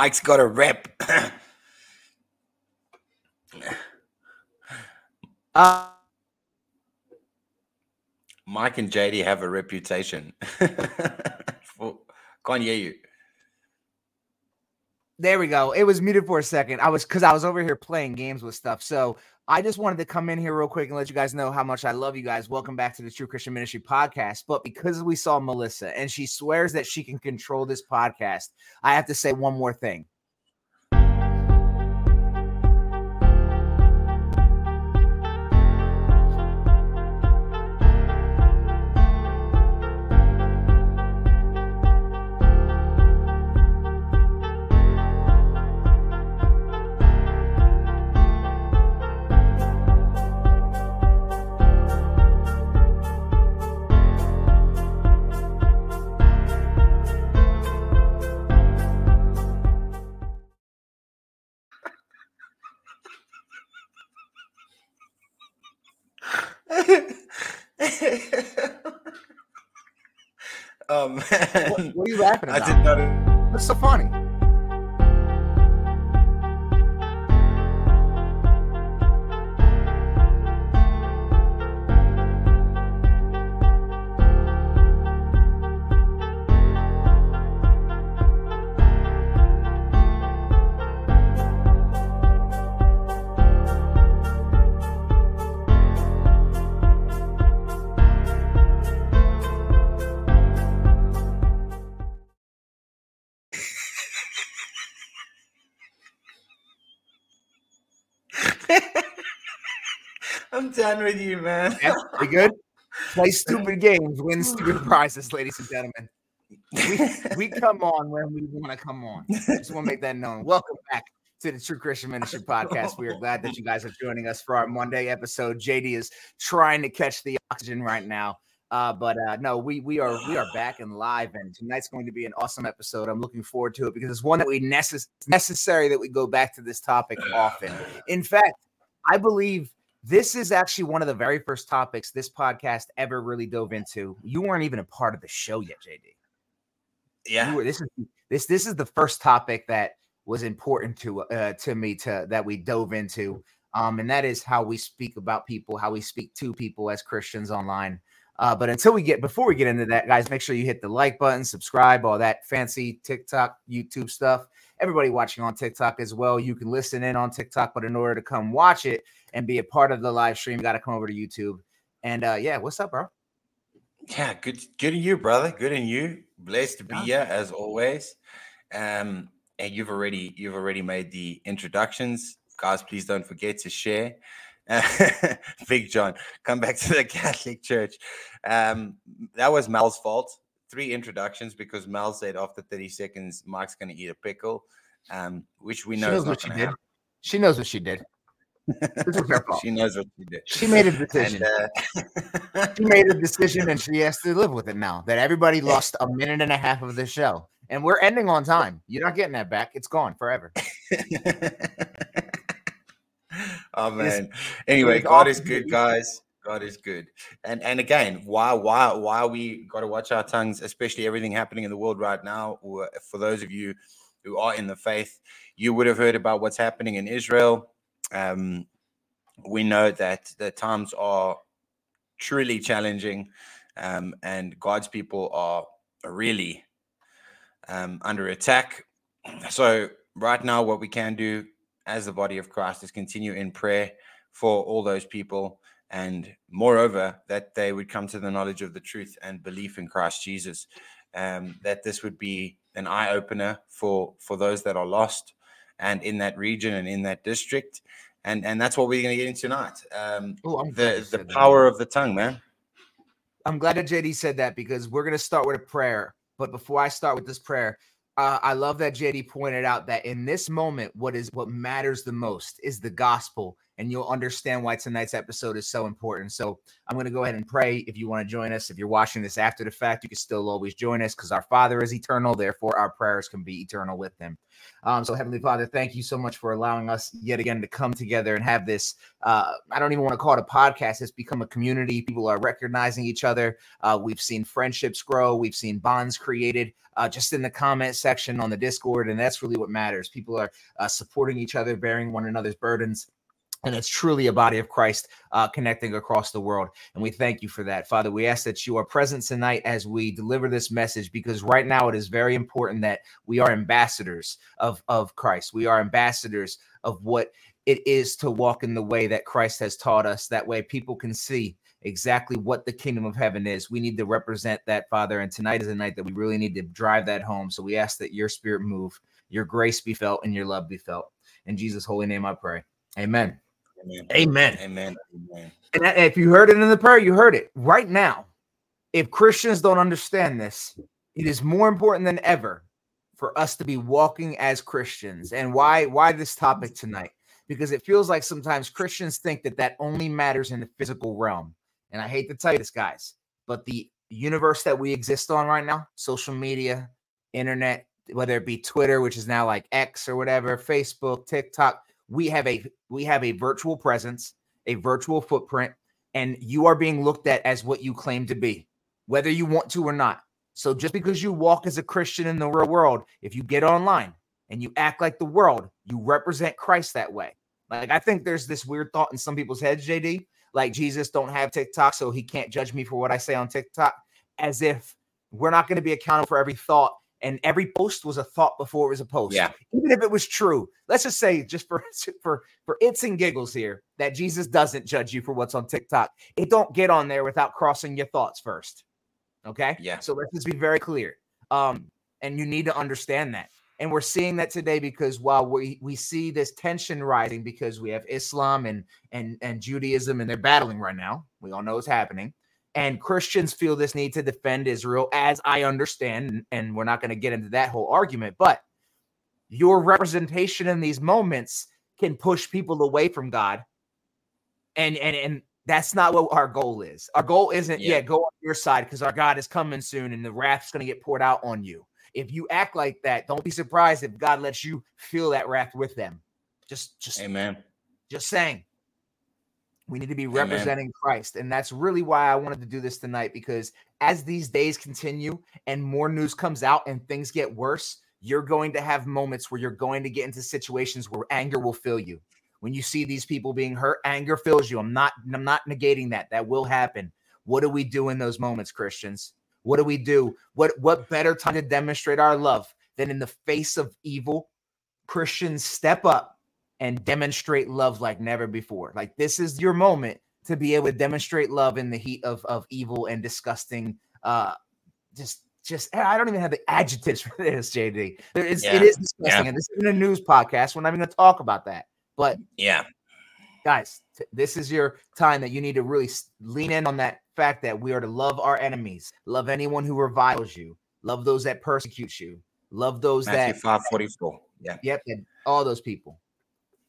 Mike's got a rep. Uh, Mike and JD have a reputation. can't hear you. There we go. It was muted for a second. I was because I was over here playing games with stuff. So I just wanted to come in here real quick and let you guys know how much I love you guys. Welcome back to the True Christian Ministry podcast. But because we saw Melissa and she swears that she can control this podcast, I have to say one more thing. Man. Um, what, what are you laughing at? I did not. Know. What's so funny? Done with you, man. Yeah, we good? Play stupid games, win stupid prizes, ladies and gentlemen. We, we come on when we want to come on. Just want to make that known. Welcome back to the True Christian Ministry podcast. We are glad that you guys are joining us for our Monday episode. JD is trying to catch the oxygen right now. Uh, but uh, no, we we are we are back and live, and tonight's going to be an awesome episode. I'm looking forward to it because it's one that we necess- necessary that we go back to this topic often. In fact, I believe this is actually one of the very first topics this podcast ever really dove into. You weren't even a part of the show yet, JD. Yeah. were, this is this this is the first topic that was important to uh, to me to that we dove into, um, and that is how we speak about people, how we speak to people as Christians online. Uh, but until we get before we get into that, guys, make sure you hit the like button, subscribe, all that fancy TikTok, YouTube stuff. Everybody watching on TikTok as well. You can listen in on TikTok, but in order to come watch it and be a part of the live stream, you got to come over to YouTube. And uh, yeah, what's up, bro? Yeah, good good in you, brother. Good in you. Blessed to be Yeah. here as always. Um, and you've already you've already made the introductions. Guys, please don't forget to share. Big John, come back to the Catholic Church. Um, that was Mel's fault. Three introductions because Mel said after 30 seconds, Mike's gonna eat a pickle. Um, which we know. She know knows what she gonna did. She knows what she did. This was her fault. she knows what she did. She made a decision. And, uh, she made a decision and she has to live with it now that everybody lost a minute and a half of the show and we're ending on time you're not getting that back it's gone forever oh man. Anyway, it's God is good, guys. God is good. And and again, why why why we got to watch our tongues, especially everything happening in the world right now. Or for those of you who are in the faith, you would have heard about what's happening in Israel. Um, we know that the times are truly challenging, um, and God's people are really um, under attack. So, right now, what we can do as the body of Christ is continue in prayer for all those people, and moreover, that they would come to the knowledge of the truth and belief in Christ Jesus. Um, that this would be an eye opener for for those that are lost and in that region and in that district. And and that's what we're going to get into tonight. Um, Oh, I'm the the said that. power of the tongue, man. i'm glad that jd said that because we're going to start with a prayer but before i start with this prayer uh, i love that jd pointed out that in this moment what is what matters the most is the gospel and you'll understand why tonight's episode is so important. So I'm going to go ahead and pray. If you want to join us, if you're watching this after the fact, you can still always join us because our Father is eternal. Therefore, our prayers can be eternal with Him. Um, so, Heavenly Father, thank you so much for allowing us yet again to come together and have this. Uh, I don't even want to call it a podcast. It's become a community. People are recognizing each other. Uh, we've seen friendships grow. We've seen bonds created uh, just in the comment section on the Discord. And that's really what matters. People are uh, supporting each other, bearing one another's burdens and it's truly a body of Christ uh, connecting across the world. And we thank you for that. Father, we ask that you are present tonight as we deliver this message because right now it is very important that we are ambassadors of, of Christ. We are ambassadors of what it is to walk in the way that Christ has taught us. That way people can see exactly what the kingdom of heaven is. We need to represent that, Father. And tonight is a night that we really need to drive that home. So we ask that your spirit move, your grace be felt, and your love be felt. In Jesus' holy name I pray. Amen. Amen. Amen. Amen. Amen. And if you heard it in the prayer, you heard it right now. If Christians don't understand this, it is more important than ever for us to be walking as Christians. And why why this topic tonight? Because it feels like sometimes Christians think that that only matters in the physical realm. And I hate to tell you this, guys, but the universe that we exist on right now, social media, internet, whether it be Twitter, which is now like X or whatever, Facebook, TikTok, we have a we have a virtual presence, a virtual footprint, and you are being looked at as what you claim to be, whether you want to or not. So just because you walk as a Christian in the real world, if you get online and you act like the world, you represent Christ that way. Like I think there's this weird thought in some people's heads, JD, like Jesus don't have TikTok, so he can't judge me for what I say on TikTok, as if we're not going to be accountable for every thought and every post was a thought before it was a post. Yeah. Even if it was true, let's just say, just for for for its and giggles here, that Jesus doesn't judge you for what's on TikTok. It don't get on there without crossing your thoughts first. Okay. Yeah. So let's just be very clear. Um, and you need to understand that. And we're seeing that today because while we we see this tension rising because we have Islam and and and Judaism and they're battling right now. We all know it's happening and Christians feel this need to defend Israel, as I understand, and we're not going to get into that whole argument, but your representation in these moments can push people away from God. And and and that's not what our goal is. Our goal isn't, yeah, yeah go on your side because our God is coming soon and the wrath's going to get poured out on you. If you act like that, don't be surprised if God lets you feel that wrath with them. Just, just, amen. Just saying. We need to be representing Amen. Christ. And that's really why I wanted to do this tonight because as these days continue and more news comes out and things get worse, you're going to have moments where you're going to get into situations where anger will fill you. When you see these people being hurt, anger fills you. I'm not I'm not negating that. That will happen. What do we do in those moments, Christians? What do we do? What what better time to demonstrate our love than in the face of evil? Christians step up and demonstrate love like never before. Like this is your moment to be able to demonstrate love in the heat of of evil and disgusting uh just just I don't even have the adjectives for this, JD. It's, yeah. It is disgusting, yeah. and this isn't a news podcast. We're not even going to talk about that. But yeah, guys, t- this is your time that you need to really lean in on that fact that we are to love our enemies, love anyone who reviles you, love those that persecute you, love those Matthew that five forty four. Yeah, yep, and all those people.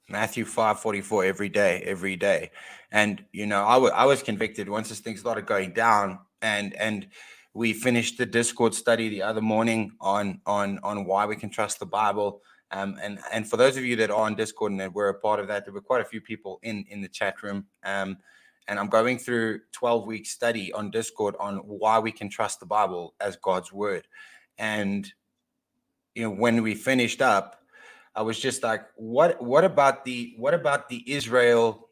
Matthew 5 44 every day, every day. And, you know, I, w- I was convicted once this thing started going down and, and, we finished the discord study the other morning on on on why we can trust the bible. Um, and and for those of you that are on discord and that were a part of that there were quite a few people in in the chat room. Um, and i'm going through 12 week study on discord on why we can trust the bible as god's word. And you know when we finished up I was just like, what what about the what about the Israel?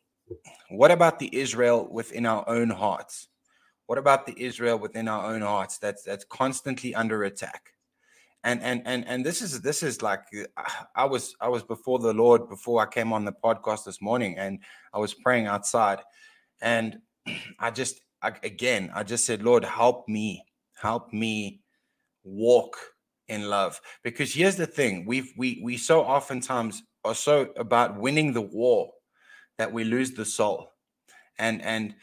What about the Israel within our own hearts? What about the Israel within our own hearts that's that's constantly under attack? And and and and this is this is like I was I was before the Lord before I came on the podcast this morning and I was praying outside and I just I, again I just said Lord help me help me walk in love. Because here's the thing we've we we so oftentimes are so about winning the war that we lose the soul. And and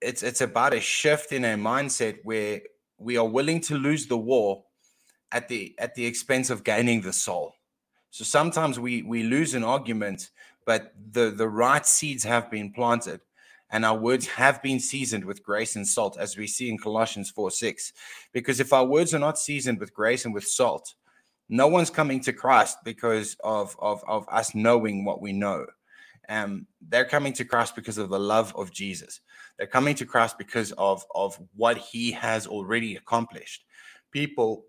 it's it's about a shift in a mindset where we are willing to lose the war at the at the expense of gaining the soul. So sometimes we we lose an argument but the the right seeds have been planted and our words have been seasoned with grace and salt as we see in colossians 4 6 because if our words are not seasoned with grace and with salt no one's coming to christ because of of, of us knowing what we know. Um, they're coming to christ because of the love of jesus. They're coming to christ because of of what he has already accomplished. People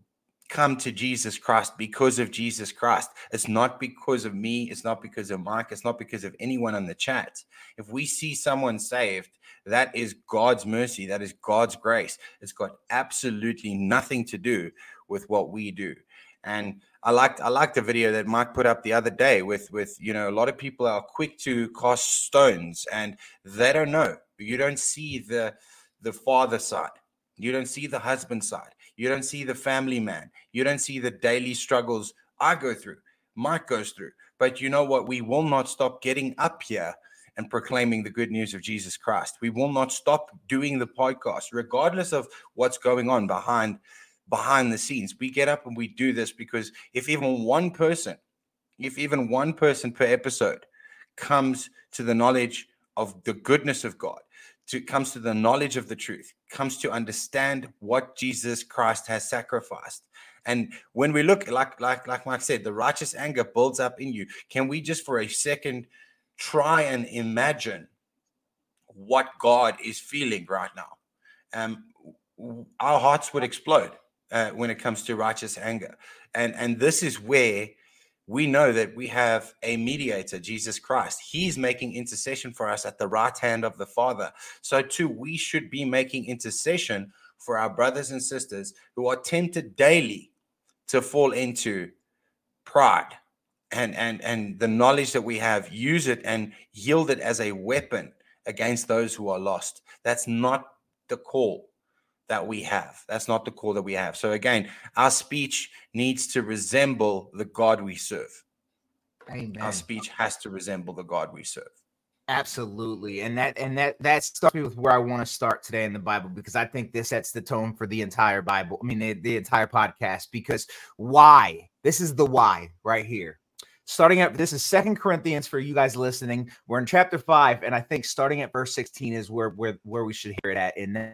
come to Jesus Christ because of Jesus Christ. It's not because of me. It's not because of Mike. It's not because of anyone on the chat. If we see someone saved, that is God's mercy. That is God's grace. It's got absolutely nothing to do with what we do. And I liked I liked the video that Mike put up the other day with with you know a lot of people are quick to cast stones and they don't know. You don't see the the father side. You don't see the husband side. You don't see the family man. You don't see the daily struggles I go through, Mike goes through. But you know what? We will not stop getting up here and proclaiming the good news of Jesus Christ. We will not stop doing the podcast, regardless of what's going on behind behind the scenes. We get up and we do this because if even one person, if even one person per episode comes to the knowledge of the goodness of God, to comes to the knowledge of the truth, comes to understand what Jesus Christ has sacrificed. And when we look, like like like Mike said, the righteous anger builds up in you. Can we just for a second try and imagine what God is feeling right now? Um, our hearts would explode uh, when it comes to righteous anger, and and this is where we know that we have a mediator, Jesus Christ. He's making intercession for us at the right hand of the Father. So, too, we should be making intercession for our brothers and sisters who are tempted daily to fall into pride and and and the knowledge that we have use it and yield it as a weapon against those who are lost that's not the call that we have. That's not the call that we have. So again, our speech needs to resemble the God we serve. Amen. Our speech has to resemble the God we serve. Absolutely. And that and that that starts me with where I want to start today in the Bible because I think this sets the tone for the entire Bible. I mean the, the entire podcast because why? This is the why right here. Starting at this is Second Corinthians for you guys listening. We're in chapter 5 and I think starting at verse 16 is where where where we should hear it at and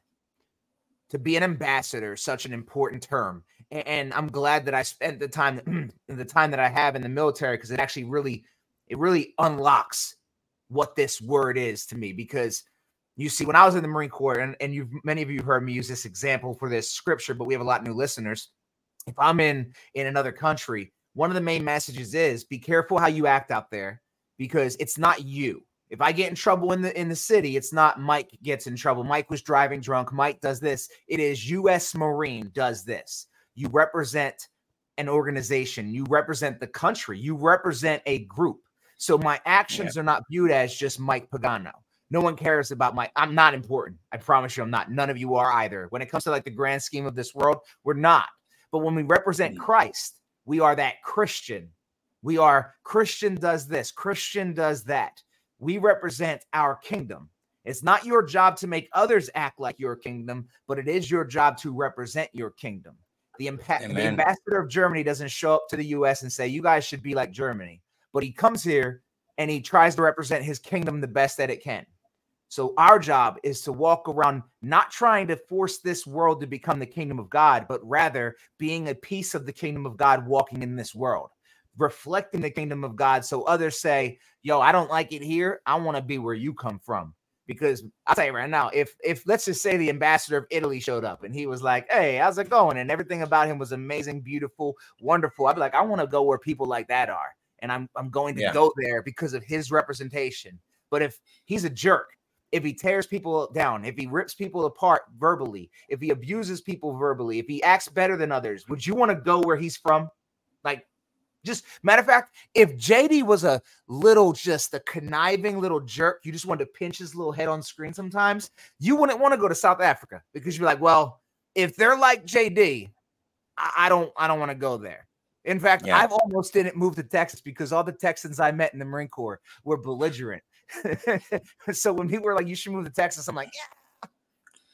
to be an ambassador such an important term. And i'm glad that i spent the time the time that i have in the military because it actually really it really unlocks what this word is to me because you see when i was in the marine corps and, and you've many of you heard me use this example for this scripture but we have a lot of new listeners. If i'm in in another country one of the main messages is be careful how you act out there because it's not you if I get in trouble in the in the city, it's not Mike gets in trouble. Mike was driving drunk. Mike does this. It is U.S. Marine does this. You represent an organization. You represent the country. You represent a group. So my actions yeah. are not viewed as just Mike Pagano. No one cares about my. I'm not important. I promise you, I'm not. None of you are either. When it comes to like the grand scheme of this world, we're not. But when we represent mm. Christ, we are that Christian. We are Christian does this. Christian does that. We represent our kingdom. It's not your job to make others act like your kingdom, but it is your job to represent your kingdom. The, impa- the ambassador of Germany doesn't show up to the US and say, You guys should be like Germany. But he comes here and he tries to represent his kingdom the best that it can. So, our job is to walk around not trying to force this world to become the kingdom of God, but rather being a piece of the kingdom of God walking in this world reflecting the kingdom of God. So others say, Yo, I don't like it here. I want to be where you come from. because I'll tell you right now, if if let's just say the ambassador of Italy showed up and he was like, "Hey, how's it going?" and everything about him was amazing, beautiful, wonderful, I'd be like, "I want to go where people like that are." And I'm I'm going to yeah. go there because of his representation. But if he's a jerk, if he tears people down, if he rips people apart verbally, if he abuses people verbally, if he acts better than others, would you want to go where he's from? Just matter of fact, if JD was a little, just a conniving little jerk, you just wanted to pinch his little head on screen sometimes, you wouldn't want to go to South Africa because you're like, well, if they're like JD, I, I don't, I don't want to go there. In fact, yeah. I've almost didn't move to Texas because all the Texans I met in the Marine Corps were belligerent. so when people were like, "You should move to Texas," I'm like, "Yeah,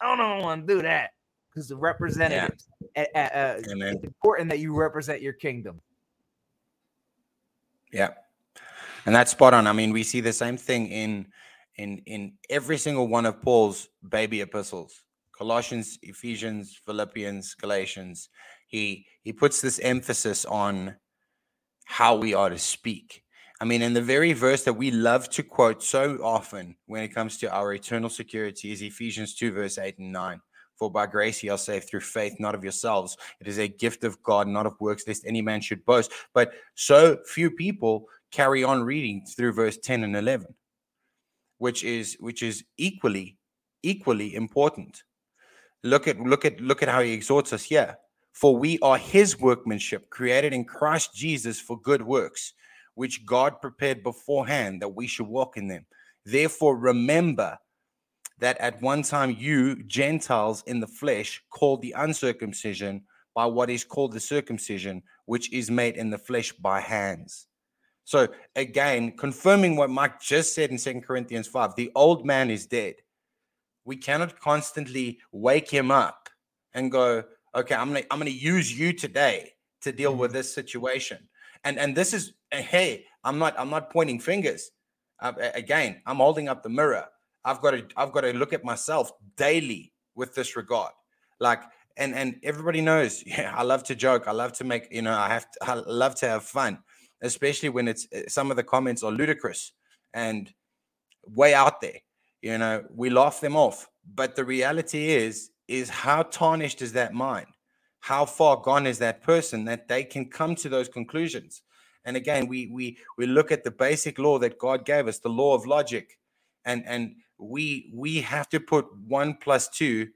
I don't want to do that." Because the representatives, yeah. uh, uh, it's important that you represent your kingdom. Yeah. And that's spot on. I mean, we see the same thing in in in every single one of Paul's baby epistles. Colossians, Ephesians, Philippians, Galatians. He he puts this emphasis on how we are to speak. I mean, in the very verse that we love to quote so often when it comes to our eternal security is Ephesians 2, verse 8 and 9. For by grace ye are saved through faith, not of yourselves. It is a gift of God, not of works, lest any man should boast. But so few people carry on reading through verse 10 and 11, which is which is equally equally important. Look at look at look at how he exhorts us here. For we are his workmanship, created in Christ Jesus for good works, which God prepared beforehand that we should walk in them. Therefore, remember that at one time you, Gentiles in the flesh, called the uncircumcision by what is called the circumcision, which is made in the flesh by hands. So again, confirming what Mike just said in Second Corinthians 5, the old man is dead. We cannot constantly wake him up and go, okay, I'm gonna I'm gonna use you today to deal with mm-hmm. this situation. And and this is hey, I'm not I'm not pointing fingers. Uh, again, I'm holding up the mirror. I've got to I've got to look at myself daily with this regard. Like and and everybody knows, yeah, I love to joke. I love to make, you know, I have to, I love to have fun, especially when it's eh, some of the comments are ludicrous and way out there. You know, we laugh them off. But the reality is, is how tarnished is that mind? How far gone is that person that they can come to those conclusions? And again, we we we look at the basic law that God gave us, the law of logic, and and we we have to put one plus two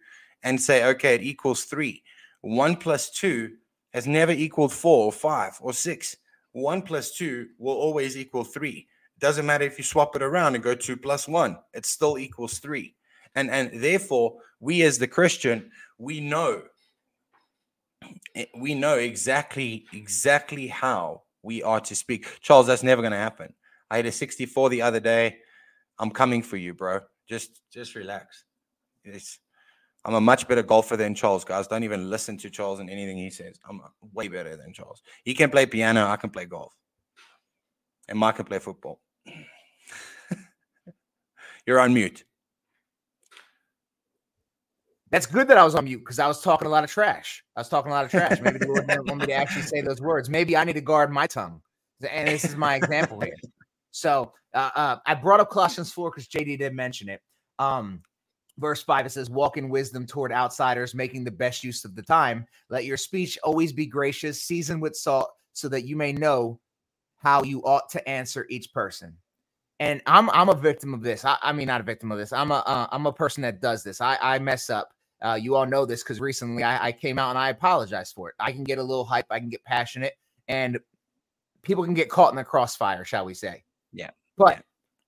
and say, okay, it equals three. One plus two has never equaled four or five or six. One plus two will always equal three. Doesn't matter if you swap it around and go two plus one, it still equals three. And and therefore, we as the Christian, we know eh, we know exactly exactly how we are to speak. Charles, that's never going to happen. I had a 64 the other day. I'm coming for you, bro. Just just relax. It's, I'm a much better golfer than Charles, guys. Don't even listen to Charles and anything he says. I'm way better than Charles. He can play piano, I can play golf. And Mike can play football. You're on mute. That's good that I was on mute because I was talking a lot of trash. I was talking a lot of trash. Maybe the Lord didn't want me to actually say those words. Maybe I need to guard my tongue. And this is my example here. So uh, uh, I brought up Colossians 4 because JD did mention it. Um, verse 5 it says walk in wisdom toward outsiders making the best use of the time. Let your speech always be gracious seasoned with salt so that you may know how you ought to answer each person. And i'm i'm a victim of this. I, I mean not a victim of this. I'm a am uh, a person that does this. I i mess up. Uh, you all know this because recently I, I came out and i apologized for it. I can get a little hype. I can get passionate and people can get caught in the crossfire shall we say yeah. But yeah.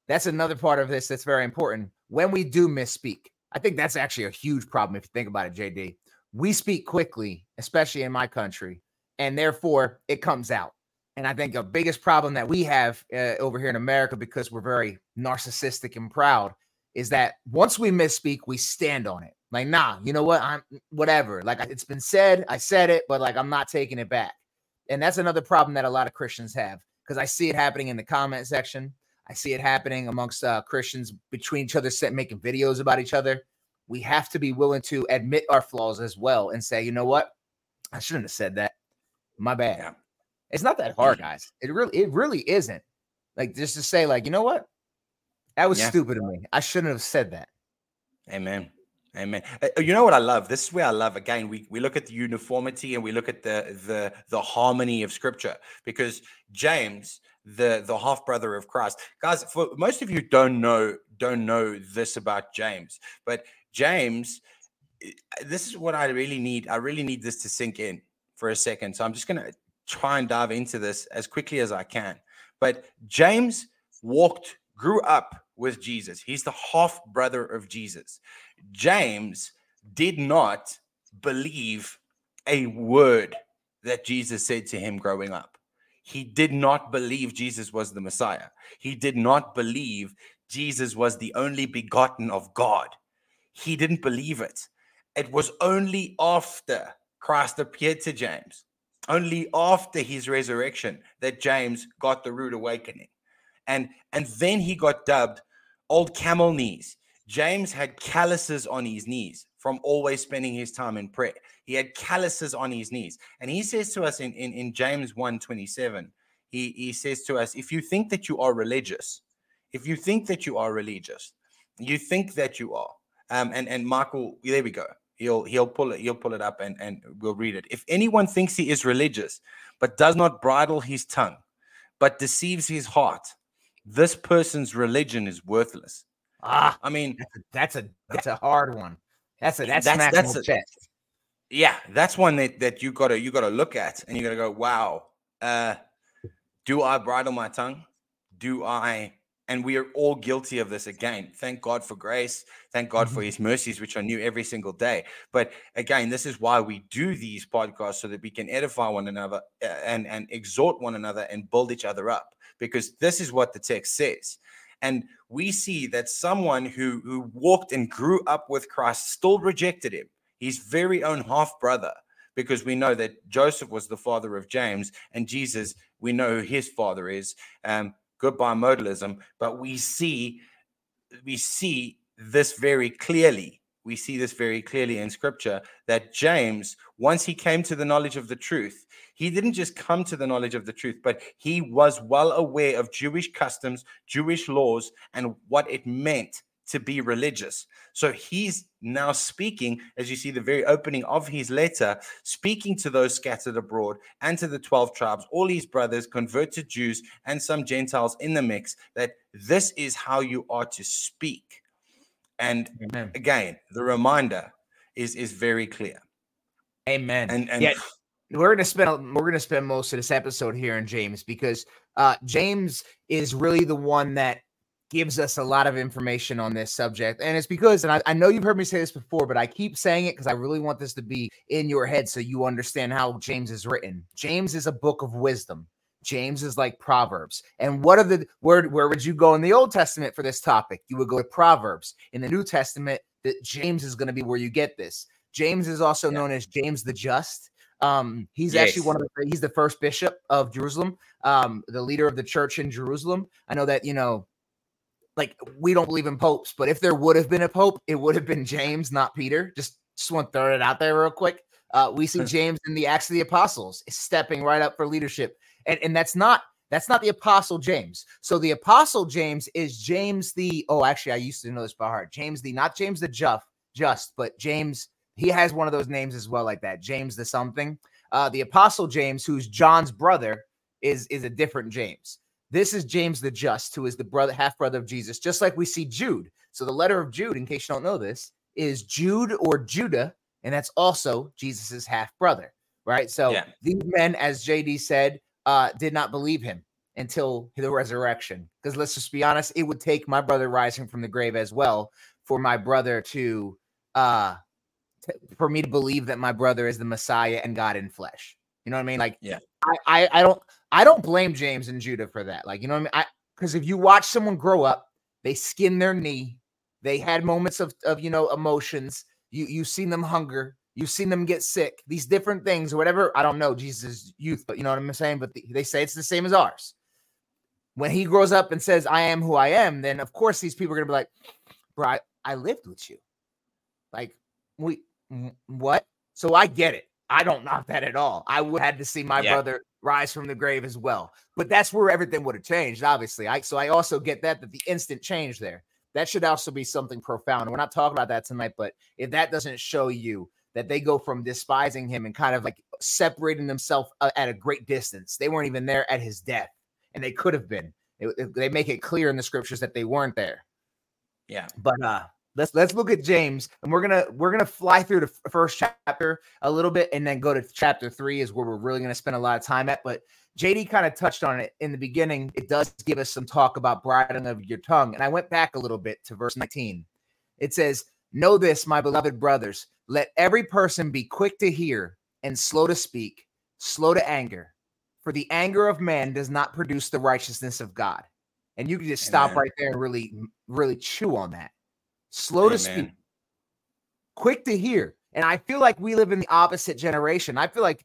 that's another part of this that's very important. When we do misspeak, I think that's actually a huge problem if you think about it, JD. We speak quickly, especially in my country, and therefore it comes out. And I think the biggest problem that we have uh, over here in America, because we're very narcissistic and proud, is that once we misspeak, we stand on it. Like, nah, you know what? I'm whatever. Like it's been said, I said it, but like I'm not taking it back. And that's another problem that a lot of Christians have because I see it happening in the comment section. I see it happening amongst uh, Christians between each other, making videos about each other. We have to be willing to admit our flaws as well and say, you know what, I shouldn't have said that. My bad. Yeah. It's not that hard, guys. It really, it really isn't. Like just to say, like, you know what, That was Yeah. stupid of me. I shouldn't have said that. Amen. Amen. Uh, You know what I love? This is where I love again. We we look at the uniformity and we look at the the the harmony of scripture because James, the the half brother of Christ, guys. For most of you don't know don't know this about James, but James, eh, this is what I really need. I really need this to sink in for a second. So I'm just gonna try and dive into this as quickly as I can. But James walked, grew up with Jesus. He's the half brother of Jesus. James did not believe a word that Jesus said to him growing up. He did not believe Jesus was the Messiah. He did not believe Jesus was the only begotten of God. He didn't believe it. It was only after Christ appeared to James, only after his resurrection, that James got the rude awakening. And, and then he got dubbed old camel knees. James had calluses on his knees from always spending his time in prayer. He had calluses on his knees. And he says to us in, in, in James 1 27, he, he says to us, if you think that you are religious, if you think that you are religious, you think that you are. Um, and, and Michael, there we go. He'll he'll pull it, he'll pull it up and, and we'll read it. If anyone thinks he is religious, but does not bridle his tongue, but deceives his heart, this person's religion is worthless. Ah, I mean, that's a that's a hard one. That's a that's That's- that's a- chest. yeah, that's one that, that you gotta you gotta look at and you gotta go, wow, uh, do I bridle my tongue? Do I and we are all guilty of this again. Thank God for grace. Thank God for Mhm. his mercies, which are new every single day. But again, this is why we do these podcasts so that we can edify one another uh, and, and exhort one another and build each other up. Because this is what the text says. And we see that someone who, who walked and grew up with Christ still rejected him, his very own half brother, because we know that Joseph was the father of James and Jesus, we know who his father is. Um, goodbye modalism, but we see we see this very clearly. We see this very clearly in scripture that James, once he came to the knowledge of the truth, he didn't just come to the knowledge of the truth, but he was well aware of Jewish customs, Jewish laws, and what it meant to be religious. So he's now speaking, as you see the very opening of his letter, speaking to those scattered abroad and to the 12 tribes, all his brothers, converted Jews, and some Gentiles in the mix, that this is how you are to speak. And Amen. again, the reminder is is very clear. Amen. And and Yeah, we're gonna spend we're gonna spend most of this episode here in James because uh James is really the one that gives us a lot of information on this subject. And it's because, and I, I know you've heard me say this before, but I keep saying it because I really want this to be in your head so you understand how James is written. James is a book of wisdom. James is like Proverbs. And what are the where where would you go in the Old Testament for this topic? You would go to Proverbs. In the New Testament, that James is going to be where you get this. James is also Yeah. known as James the Just. Um, he's actually one of the he's the first bishop of Jerusalem, um, the leader of the church in Jerusalem. I know that you know, like we don't believe in popes, but if there would have been a pope, it would have been James, not Peter. Just just want to throw it out there real quick. Uh, we see James in the Acts of the Apostles stepping right up for leadership, and and that's not that's not the Apostle James. So the Apostle James is James the oh actually I used to know this by heart. James the not James the Juff just, but James he has one of those names as well like that. James the something. Uh, the Apostle James, who's John's brother, is is a different James. This is James the Just, who is the brother, half brother of Jesus, just like we see Jude. So the letter of Jude, in case you don't know this, is Jude or Judah, and that's also Jesus's half brother, right? So Yeah. these men, as JD said, uh, did not believe him until the resurrection. Because let's just be honest, it would take my brother rising from the grave as well for my brother to, uh, t- for me to believe that my brother is the Messiah and God in flesh. You know what I mean? Like, Yeah. I, I, I don't, I don't blame James and Judah for that. Like, you know what I mean? I, because if you watch someone grow up, they skin their knee, they had moments of, of you know, emotions. You, you've seen them hunger, you've seen them get sick, these different things or whatever. I don't know Jesus' youth, but you know what I'm saying? But the- they say it's the same as ours. When he grows up and says, I am who I am, then of course these people are gonna be like, bro, I, I lived with you. Like, we, what? So I get it. I don't knock that at all. I would have had to see my Yeah. brother rise from the grave as well. But that's where everything would have changed, obviously. I so I also get that that the instant change there. That should also be something profound. We're not talking about that tonight, but if that doesn't show you that they go from despising him and kind of like separating themselves uh, at a great distance, they weren't even there at his death, and they could have been. It- it- they make it clear in the scriptures that they weren't there. Yeah. But uh let's let's look at James and we're gonna we're gonna fly through the first chapter a little bit and then go to chapter three is where we're really gonna spend a lot of time at. But JD kind of touched on it in the beginning. It does give us some talk about bridling of your tongue. And I went back a little bit to verse 19. It says, Know this, my beloved brothers, let every person be quick to hear and slow to speak, slow to anger. For the anger of man does not produce the righteousness of God. And you can just stop Amen. right there and really, really chew on that. Slow to speak, quick to hear. And I feel like we live in the opposite generation. I feel like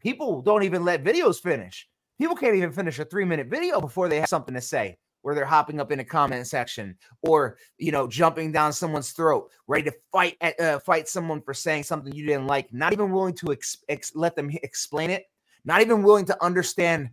people don't even let videos finish. People can't even finish a three minute video before they have something to say, where they're hopping up in the comment section or you know jumping down someone's throat, ready to fight at, uh, fight someone for saying something you didn't like. Not even willing to ex- ex- let them explain it. Not even willing to understand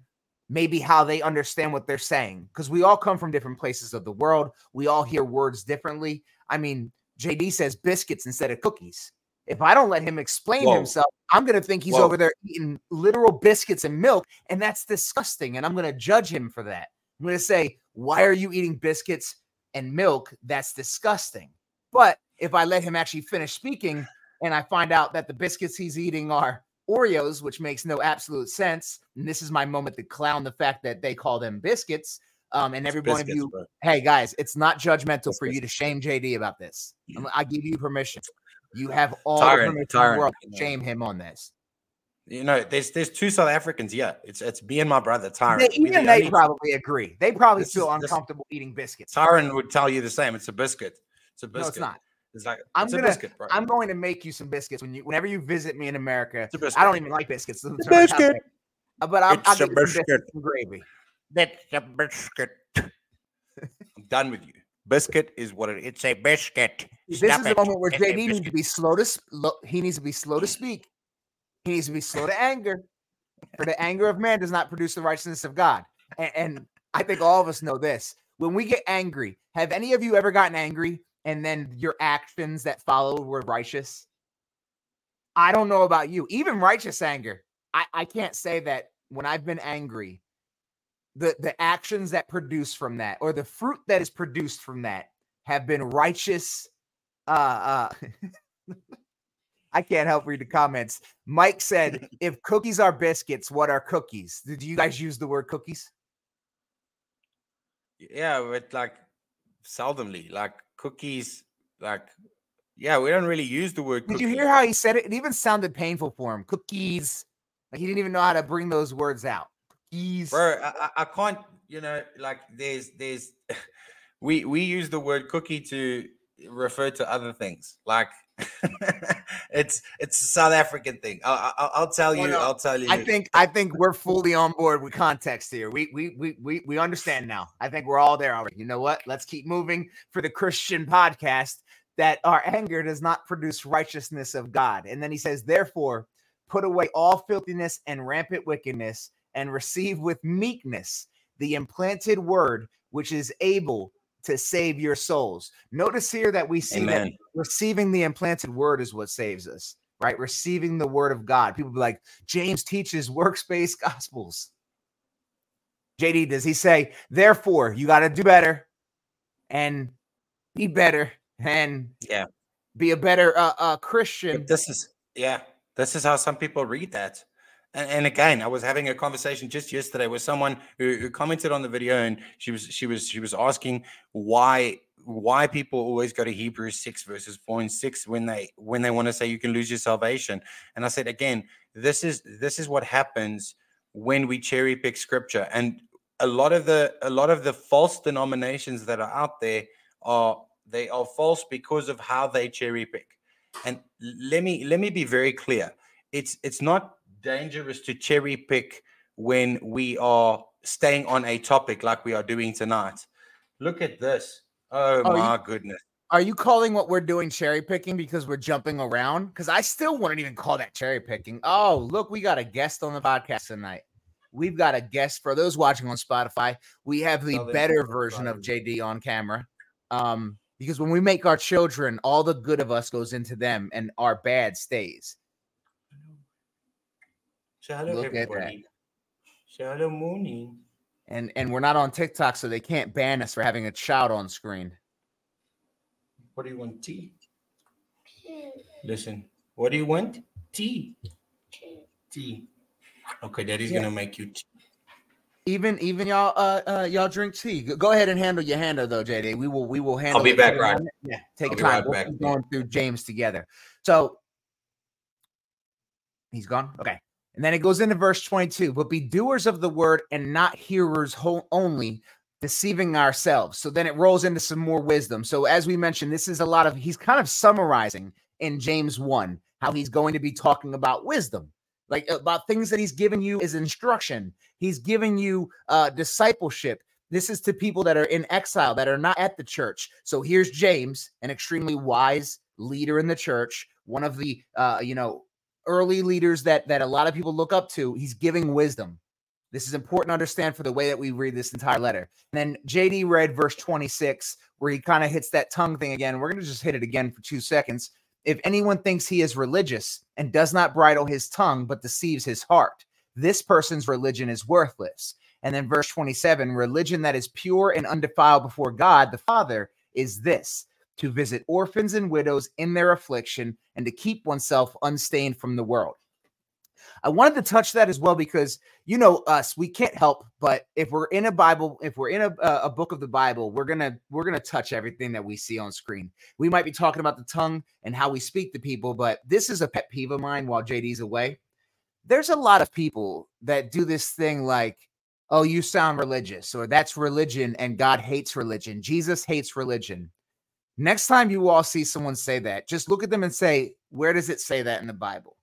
maybe how they understand what they're saying because we all come from different places of the world. We all hear words differently. I mean, JD says biscuits instead of cookies. If I don't let him explain Whoa. himself, I'm going to think he's Whoa. over there eating literal biscuits and milk, and that's disgusting. And I'm going to judge him for that. I'm going to say, Why are you eating biscuits and milk? That's disgusting. But if I let him actually finish speaking and I find out that the biscuits he's eating are Oreos, which makes no absolute sense, and this is my moment to clown the fact that they call them biscuits. Um, and every one of you bro. hey guys, it's not judgmental for Biscuits. you to shame JD about this. I'm- I give you permission. You have all Tyrant, the permission in the world to shame him on this. You know, there's there's two South Africans Yeah, It's it's me and my brother Tyron. We're even the they only- probably agree. They probably This feel is- this- uncomfortable eating biscuits. Tyron would tell you the same. It's a biscuit. It's a biscuit. No, it's not. It's like I'm it's gonna- biscuit. I'm going to make you some biscuits when you whenever you visit me in America. It's. I don't even like biscuits. It's a biscuit. But I'll, I'll It's get you some biscuits biscuit. and gravy. That's a biscuit. I'm done with you. Biscuit is what it. It's a biscuit. This Stop is the moment where It's a JD needs to be slow to sp- lo- he needs to be slow to speak. He needs to be slow to anger. For the anger of man does not produce the righteousness of God. And, and I think all of us know this. When we get angry, have any of you ever gotten angry and then your actions that followed were righteous? I don't know about you. Even righteous anger. I, I can't say that when I've been angry, the, the actions that produce from that or the fruit that is produced from that have been righteous uh uh I can't help read the comments. Mike said, if cookies are biscuits, what are cookies? Did you guys use the word cookies? Yeah, but like seldomly, like cookies, like yeah, we don't really use the word. Did you hear how he said it? It even sounded painful for him. Cookies. Like he didn't even know how to bring those words out. Cookies. bro? I, I- can't. You know, like there's there's we we use the word cookie to refer to other things. Like it's it's a South African thing. I, I, I'll tell Oh, you. no. I'll tell you. I think I think we're fully on board with context here. We we we we we understand now. I think we're all there already. You know what? Let's keep moving for the Christian podcast that our anger does not produce righteousness of God. And then he says, therefore, put away all filthiness and rampant wickedness and receive with meekness the implanted word which is able to save your souls. Notice here that we see that receiving the implanted word is what saves us, right? Receiving the word of God. People be like, James teaches works-based gospels. JD, does he say, therefore, you got to do better and be better and Yeah. be a better uh, uh, Christian? This is yeah, this is how some people read that. And, again, I was having a conversation just yesterday with someone who, who commented on the video, and she was she was she was asking why why people always go to Hebrews six verses four and six when they when they want to say you can lose your salvation. And I said again, this is this is what happens when we cherry pick scripture. And a lot of the a lot of the false denominations that are out there are they are false because of how they cherry pick. And let me let me be very clear. It's it's not dangerous to cherry pick when we are staying on a topic like we are doing tonight. Look at this. Oh, Oh, you- my goodness. are you calling what we're doing cherry picking because we're jumping around? Because I still wouldn't even call that cherry picking. Oh, look, we got a guest on the podcast tonight. We've got a guest for those watching on Spotify. We have the better version of JD on camera. Um, because when we make our children, all the good of us goes into them and our bad stays. Hello, Look everybody. Hello, morning. And and we're not on TikTok, so they can't ban us for having a child on screen. What do you want? Tea. Listen. What do you want? Tea. Tea. Okay, Daddy's yeah. gonna make you tea. Even even y'all uh, uh y'all drink tea. Go ahead and handle your handle though, JD. We will we will handle. I'll be back right. Yeah, take I'll time. Right we'll going through James together. So he's gone. Okay. And then it goes into verse 22, but be doers of the word and not hearers only, deceiving ourselves. So then it rolls into some more wisdom. So as we mentioned, this is a lot of he's kind of summarizing in James 1 how he's going to be talking about wisdom like about things that he's given you is instruction. He's giving you uh, discipleship. This is to people that are in exile, that are not at the church. So here's James, an extremely wise leader in the church, one of the uh, you know early leaders that that a lot of people look up to. He's giving wisdom. This is important to understand for the way that we read this entire letter. And then JD read verse 26, where he kind of hits that tongue thing again. We're going to just hit it again for two seconds. If anyone thinks he is religious and does not bridle his tongue but deceives his heart, this person's religion is worthless. And then verse 27 religion that is pure and undefiled before God the Father is this to visit orphans and widows in their affliction and to keep oneself unstained from the world. I wanted to touch that as well because you know us, we can't help but if we're in a Bible, if we're in a, a book of the Bible, we're gonna we're gonna touch everything that we see on screen. We might be talking about the tongue and how we speak to people, but this is a pet peeve of mine while JD's away. There's a lot of people that do this thing like, oh, you sound religious, or that's religion and God hates religion. Jesus hates religion. Next time you all see someone say that, just look at them and say, where does it say that in the Bible?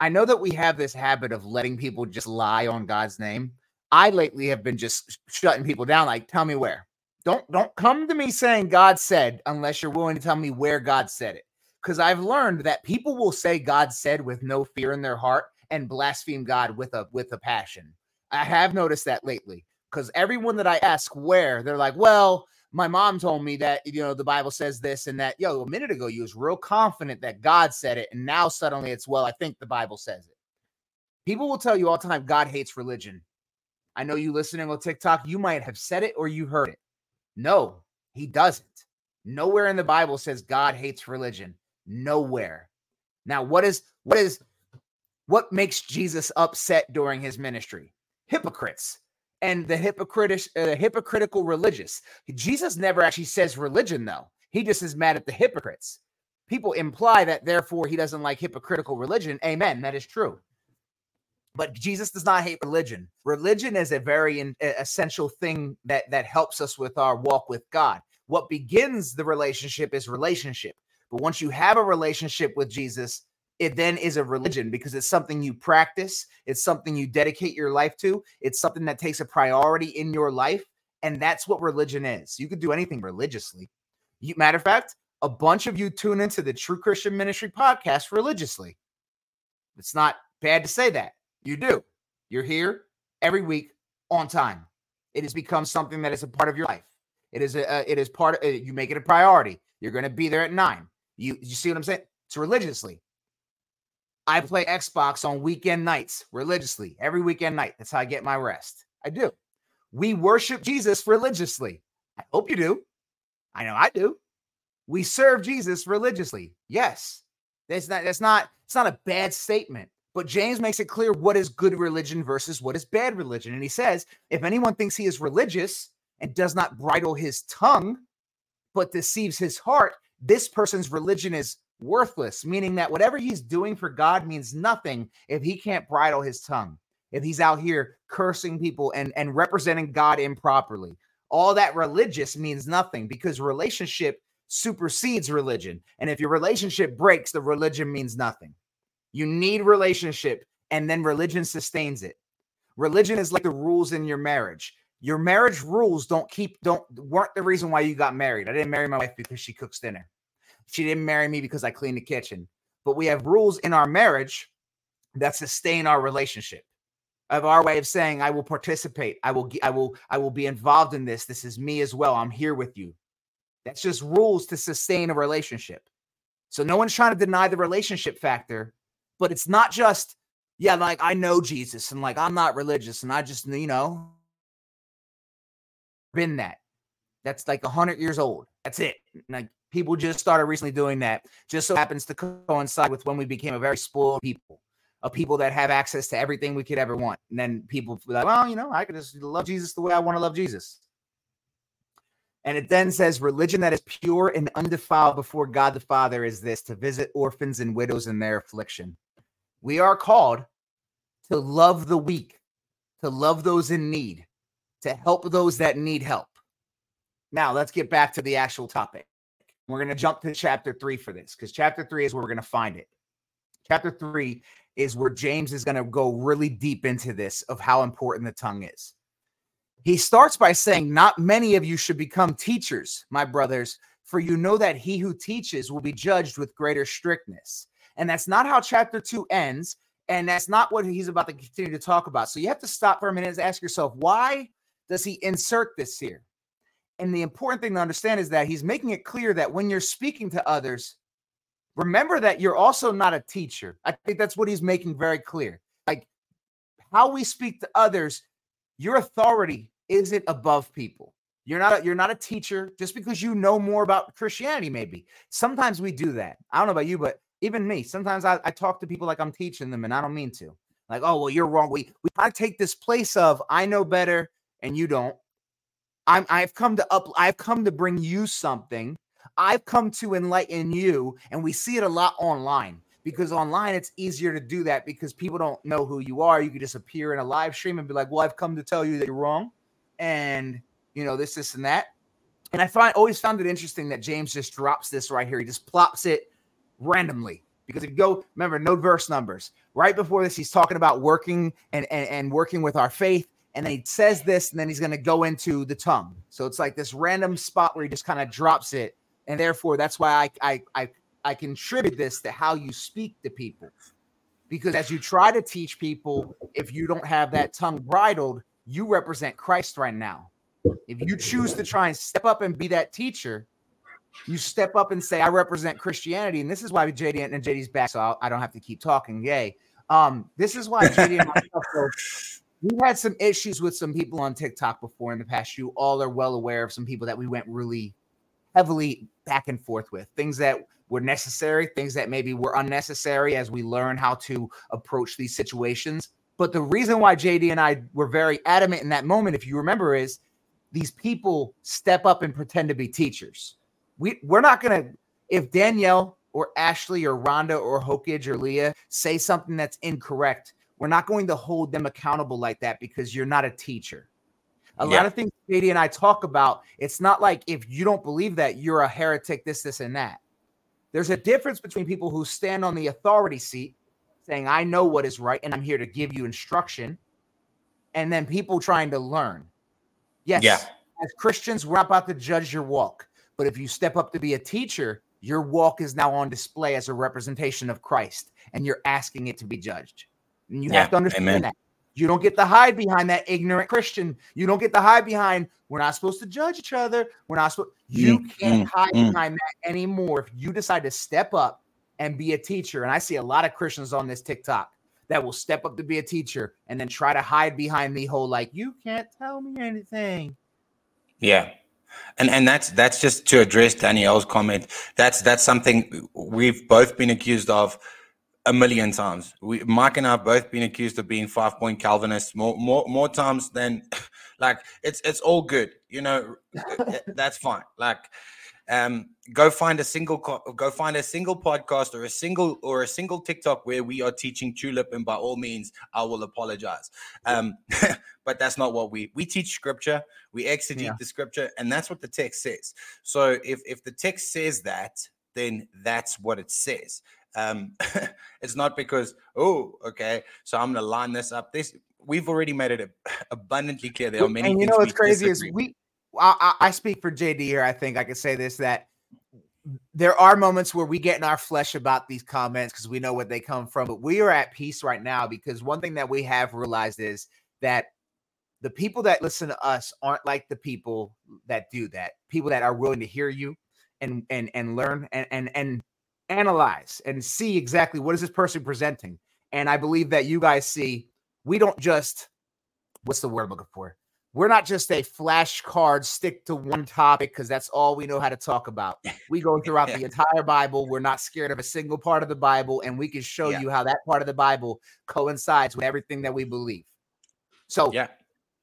I know that we have this habit of letting people just lie on God's name. I lately have been just shutting people down. Like, tell me where. Don't don't come to me saying God said unless you're willing to tell me where God said it. Because I've learned that people will say God said with no fear in their heart and blaspheme God with a with a passion. I have noticed that lately. Because everyone that I ask where, they're like, well, my mom told me that you know the bible says this and that yo a minute ago you was real confident that god said it and now suddenly it's well i think the bible says it. People will tell you all the time god hates religion. I know you listening on tiktok you might have said it or you heard it. No he doesn't. Nowhere in the bible says god hates religion. Nowhere. Now what is what is what makes jesus upset during his ministry? Hypocrites and the hypocritical, uh, hypocritical religious. Jesus never actually says religion, though. He just is mad at the hypocrites. People imply that therefore he doesn't like hypocritical religion. Amen. That is true. But Jesus does not hate religion. Religion is a very in, essential thing that that helps us with our walk with God. What begins the relationship is relationship. But once you have a relationship with Jesus, it then is a religion because it's something you practice, it's something you dedicate your life to, it's something that takes a priority in your life. And that's what religion is. You could do anything religiously. You, matter of fact, a bunch of you tune into the True Christian Ministry podcast religiously. It's not bad to say that. You do. You're here every week on time. It has become something that is a part of your life. It is a, it is part of uh, you make it a priority. You're going to be there at nine. You you see what I'm saying? It's religiously. I play Xbox on weekend nights religiously, every weekend night. That's how I get my rest. I do. We worship Jesus religiously. I hope you do. I know I do. We serve Jesus religiously. Yes. That's not that's not it's not a bad statement. But James makes it clear what is good religion versus what is bad religion. And he says, if anyone thinks he is religious and does not bridle his tongue, but deceives his heart, this person's religion is worthless, meaning that whatever he's doing for God means nothing if he can't bridle his tongue, if he's out here cursing people and, and representing God improperly. All that religious means nothing because relationship supersedes religion. And if your relationship breaks, the religion means nothing. You need relationship, and then religion sustains it. Religion is like the rules in your marriage. Your marriage rules don't keep don't weren't the reason why you got married. I didn't marry my wife because she cooks dinner. She didn't marry me because I clean the kitchen. But we have rules in our marriage that sustain our relationship. Of our way of saying, I will participate. I will I will I will be involved in this. This is me as well. I'm here with you. That's just rules to sustain a relationship. So no one's trying to deny the relationship factor, but it's not just yeah, like I know Jesus and like I'm not religious and I just, you know, been that. That's like a 100 years old. That's it. Like people just started recently doing that. Just so happens to coincide with when we became a very spoiled people, a people that have access to everything we could ever want. And then people like, well, you know, I could just love Jesus the way I want to love Jesus. And it then says, religion that is pure and undefiled before God the Father is this to visit orphans and widows in their affliction we are called to love the weak, to love those in need, to help those that need help. Now, let's get back to the actual topic. We're going to jump to chapter three for this because chapter three is where we're going to find it. Chapter three is where James is going to go really deep into this of how important the tongue is. He starts by saying, Not many of you should become teachers, my brothers, for you know that he who teaches will be judged with greater strictness. And that's not how chapter two ends. And that's not what he's about to continue to talk about. So you have to stop for a minute and ask yourself, why does he insert this here? And the important thing to understand is that he's making it clear that when you're speaking to others, remember that you're also not a teacher. I think that's what he's making very clear. Like how we speak to others, your authority isn't above people. You're not a, you're not a teacher just because you know more about Christianity maybe. Sometimes we do that. I don't know about you, but even me, sometimes I, I talk to people like I'm teaching them and I don't mean to. Like, oh, well, you're wrong. We we try to take this place of I know better and you don't. I'm I've come to up, I've come to bring you something. I've come to enlighten you, and we see it a lot online because online it's easier to do that because people don't know who you are. You can just appear in a live stream and be like, "Well, I've come to tell you that you're wrong," and you know this, this, and that. And I find always found it interesting that James just drops this right here. He just plops it randomly because if you go remember no verse numbers right before this he's talking about working and and, and working with our faith and then he says this and then he's going to go into the tongue so it's like this random spot where he just kind of drops it and therefore that's why I, I i i contribute this to how you speak to people because as you try to teach people if you don't have that tongue bridled you represent christ right now if you choose to try and step up and be that teacher you step up and say, I represent Christianity. And this is why JD and JD's back, so I'll, I do not have to keep talking. Yay. Um, this is why JD and myself, we had some issues with some people on TikTok before in the past. You all are well aware of some people that we went really heavily back and forth with things that were necessary, things that maybe were unnecessary as we learn how to approach these situations. But the reason why JD and I were very adamant in that moment, if you remember, is these people step up and pretend to be teachers we we're not gonna if Danielle or Ashley or Rhonda or Hokage or Leah say something that's incorrect, we're not going to hold them accountable like that because you're not a teacher. A yeah. lot of things Katie and I talk about, it's not like if you don't believe that, you're a heretic, this, this, and that. There's a difference between people who stand on the authority seat saying, I know what is right and I'm here to give you instruction, and then people trying to learn. Yes, yeah. as Christians, we're not about to judge your walk. But if you step up to be a teacher, your walk is now on display as a representation of Christ, and you're asking it to be judged. And you yeah, have to understand amen. that. You don't get to hide behind that ignorant Christian. You don't get to hide behind, we're not supposed to judge each other. We're not supposed, you mm, can't mm, hide mm. behind that anymore. If you decide to step up and be a teacher, and I see a lot of Christians on this TikTok that will step up to be a teacher and then try to hide behind the whole, like, you can't tell me anything. Yeah. And and that's that's just to address Danielle's comment. That's that's something we've both been accused of a million times. We Mike and I have both been accused of being five point Calvinists more more more times than like it's it's all good. You know, that's fine. Like um, go find a single go find a single podcast or a single or a single TikTok where we are teaching TULIP, and by all means, I will apologize. Um, but that's not what we we teach scripture. We exegete yeah. the scripture, and that's what the text says. So if if the text says that, then that's what it says. Um, it's not because oh okay, so I'm gonna line this up. This we've already made it abundantly clear there are many. And you know what's crazy disagree. is we. I, I speak for JD here. I think I can say this that there are moments where we get in our flesh about these comments because we know where they come from, but we are at peace right now because one thing that we have realized is that the people that listen to us aren't like the people that do that. People that are willing to hear you and and and learn and and and analyze and see exactly what is this person presenting. And I believe that you guys see we don't just what's the word I'm looking for? We're not just a flashcard stick to one topic because that's all we know how to talk about. We go throughout the entire Bible. We're not scared of a single part of the Bible, and we can show yeah. you how that part of the Bible coincides with everything that we believe. So, yeah,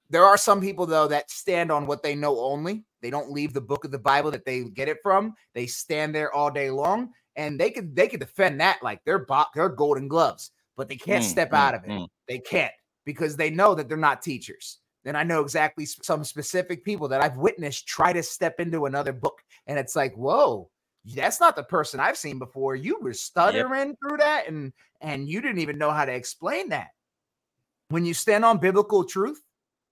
there are some people though that stand on what they know only. They don't leave the book of the Bible that they get it from. They stand there all day long, and they can they can defend that like they're bo- they're golden gloves, but they can't mm, step mm, out of it. Mm. They can't because they know that they're not teachers. Then I know exactly some specific people that I've witnessed try to step into another book, and it's like, whoa, that's not the person I've seen before. You were stuttering yep. through that, and and you didn't even know how to explain that. When you stand on biblical truth,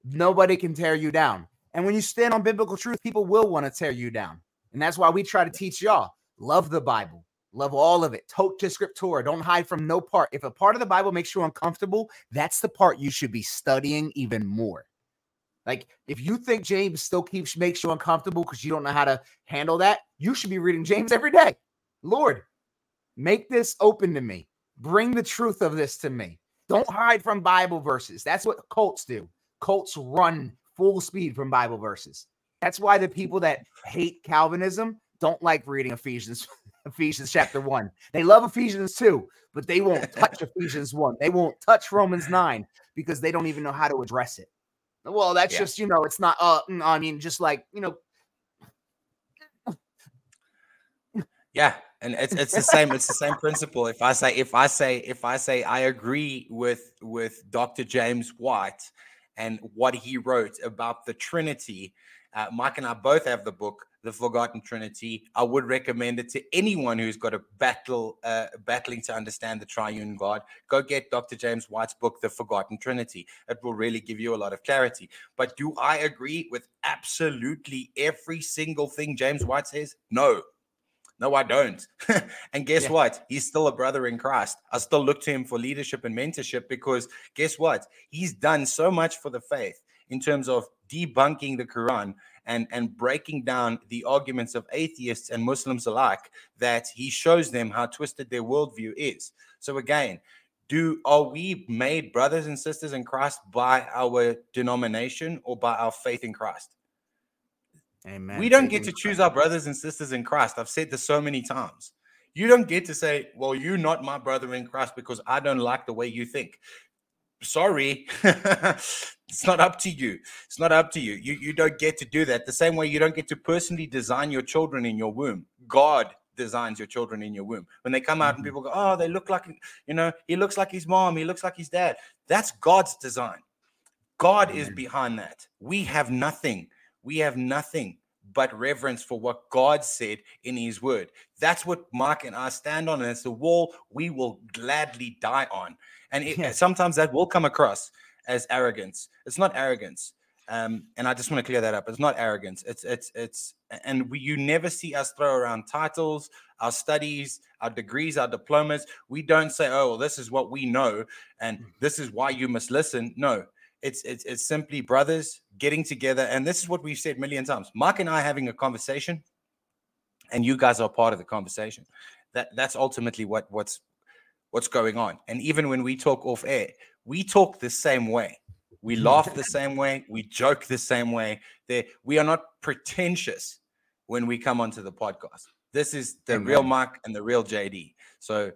nobody can tear you down. And when you stand on biblical truth, people will want to tear you down. And that's why we try to teach y'all love the Bible, love all of it. Tote to scriptura. Don't hide from no part. If a part of the Bible makes you uncomfortable, that's the part you should be studying even more. Like if you think James still keeps makes you uncomfortable because you don't know how to handle that, you should be reading James every day. Lord, make this open to me. Bring the truth of this to me. Don't hide from Bible verses. That's what cults do. Cults run full speed from Bible verses. That's why the people that hate Calvinism don't like reading Ephesians Ephesians chapter 1. They love Ephesians 2, but they won't touch Ephesians 1. They won't touch Romans 9 because they don't even know how to address it. Well, that's yeah. just, you know, it's not uh mm, I mean just like, you know, yeah, and it's it's the same it's the same principle. If I say if I say if I say I agree with with Dr. James White and what he wrote about the Trinity, uh, Mike and I both have the book the Forgotten Trinity. I would recommend it to anyone who's got a battle, uh, battling to understand the triune God. Go get Dr. James White's book, The Forgotten Trinity. It will really give you a lot of clarity. But do I agree with absolutely every single thing James White says? No. No, I don't. and guess yeah. what? He's still a brother in Christ. I still look to him for leadership and mentorship because guess what? He's done so much for the faith in terms of debunking the Quran and, and breaking down the arguments of atheists and Muslims alike that he shows them how twisted their worldview is. So again, do are we made brothers and sisters in Christ by our denomination or by our faith in Christ? Amen. We don't get to choose our brothers and sisters in Christ. I've said this so many times. You don't get to say, Well, you're not my brother in Christ because I don't like the way you think sorry. It's not up to you. It's not up to you. You you don't get to do that. The same way you don't get to personally design your children in your womb. God designs your children in your womb. When they come out mm-hmm. and people go oh they look like you know he looks like his mom he looks like his dad. That's god's design. God mm-hmm. is behind that. We have nothing. We have nothing but reverence for what God said in his word. That's what Mark and I stand on, and it's the wall we will gladly die on. And it, yeah. sometimes that will come across as arrogance. It's not arrogance. Um, and I just want to clear that up. It's not arrogance. It's it's it's and we, you never see us throw around titles, our studies, our degrees, our diplomas. We don't say, "Oh, well, this is what we know, and mm. this is why you must listen." No, it's it's it's simply brothers getting together, and this is what we've said a million times. Mark and I having a conversation, and you guys are part of the conversation. That that's ultimately what what's what's going on. And even when we talk off air, we talk the same way. We hmm. laugh the same way. We joke the same way. There, we are not pretentious when we come onto the podcast. This is the Amen. real Mark and the real JD. So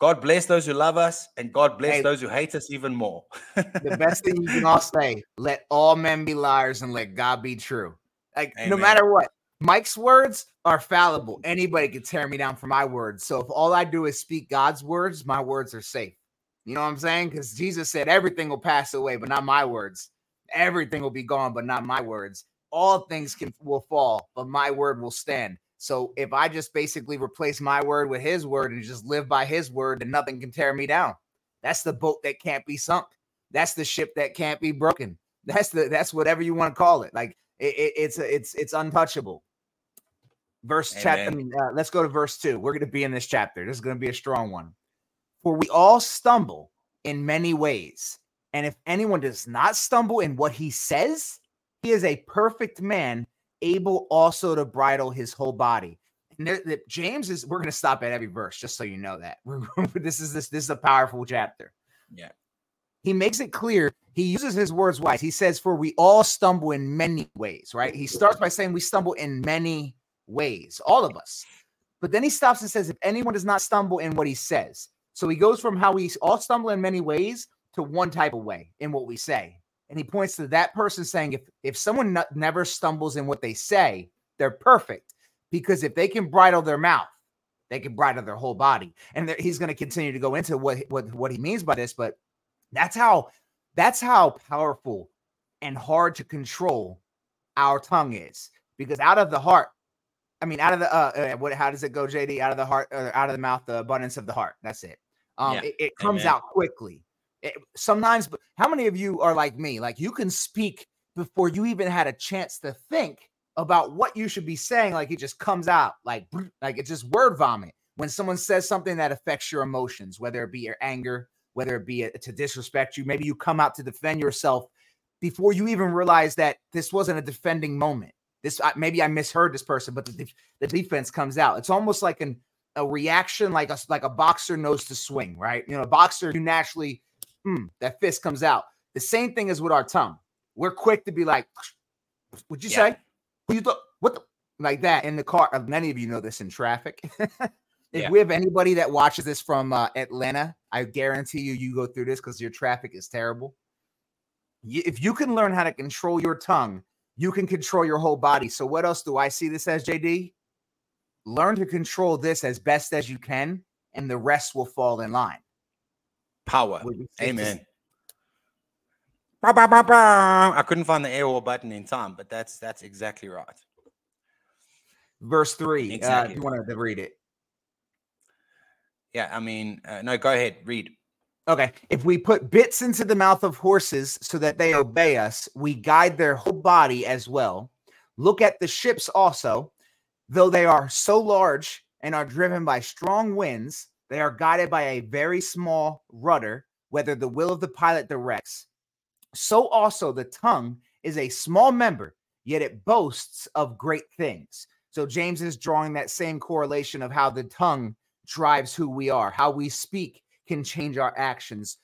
God bless those who love us, and God bless hey, those who hate us even more. the best thing you can all say: let all men be liars, and let God be true. Like Amen. no matter what, Mike's words are fallible. Anybody can tear me down for my words. So if all I do is speak God's words, my words are safe. You know what I'm saying? Because Jesus said everything will pass away, but not my words. Everything will be gone, but not my words. All things can will fall, but my word will stand. So if I just basically replace my word with his word and just live by his word, then nothing can tear me down. That's the boat that can't be sunk. That's the ship that can't be broken. That's the that's whatever you want to call it. Like it, it, it's it's it's untouchable. Verse chapter. I mean, uh, let's go to verse two. We're going to be in this chapter. This is going to be a strong one. For we all stumble in many ways, and if anyone does not stumble in what he says, he is a perfect man, able also to bridle his whole body. And there, the, James is. We're going to stop at every verse, just so you know that. this is this. This is a powerful chapter. Yeah. He makes it clear. He uses his words wise. He says, "For we all stumble in many ways." Right. He starts by saying we stumble in many ways, all of us. But then he stops and says, "If anyone does not stumble in what he says," so he goes from how we all stumble in many ways to one type of way in what we say. And he points to that person saying, if if someone never stumbles in what they say, they're perfect because if they can bridle their mouth, they can bridle their whole body. And he's going to continue to go into what, what what he means by this, but that's how that's how powerful and hard to control our tongue is because out of the heart I mean, out of the uh, uh, what? How does it go, JD? Out of the heart, uh, out of the mouth, the abundance of the heart. That's it. Um, yeah. it, it, comes Amen. out quickly. It, sometimes, how many of you are like me? Like you can speak before you even had a chance to think about what you should be saying. Like it just comes out, like like it's just word vomit. When someone says something that affects your emotions, whether it be your anger, whether it be a, to disrespect you, maybe you come out to defend yourself before you even realize that this wasn't a defending moment. This maybe I misheard this person, but the, the defense comes out. It's almost like an a reaction, like a like a boxer knows to swing, right? You know, a boxer you naturally mm, that fist comes out. The same thing is with our tongue. We're quick to be like, "Would you yeah. say? What you thought? What the?" Like that in the car. Uh, many of you know this in traffic. if yeah. we have anybody that watches this from uh, Atlanta, I guarantee you, you go through this because your traffic is terrible. If you can learn how to control your tongue you can control your whole body. So, what else do I see this as, JD? Learn to control this as best as you can, and the rest will fall in line. Power. Amen. I couldn't find the arrow button in time, but that's that's exactly right. Verse three. Uh, exactly. Uh, you wanted to read it? Yeah, I mean, uh, no, go ahead, read. Okay. If we put bits into the mouth of horses so that they obey us, we guide their whole body as well. Look at the ships also. Though they are so large and are driven by strong winds, they are guided by a very small rudder, whether the will of the pilot directs. So also the tongue is a small member, yet it boasts of great things. So James is drawing that same correlation of how the tongue drives who we are, how we speak can change our actions.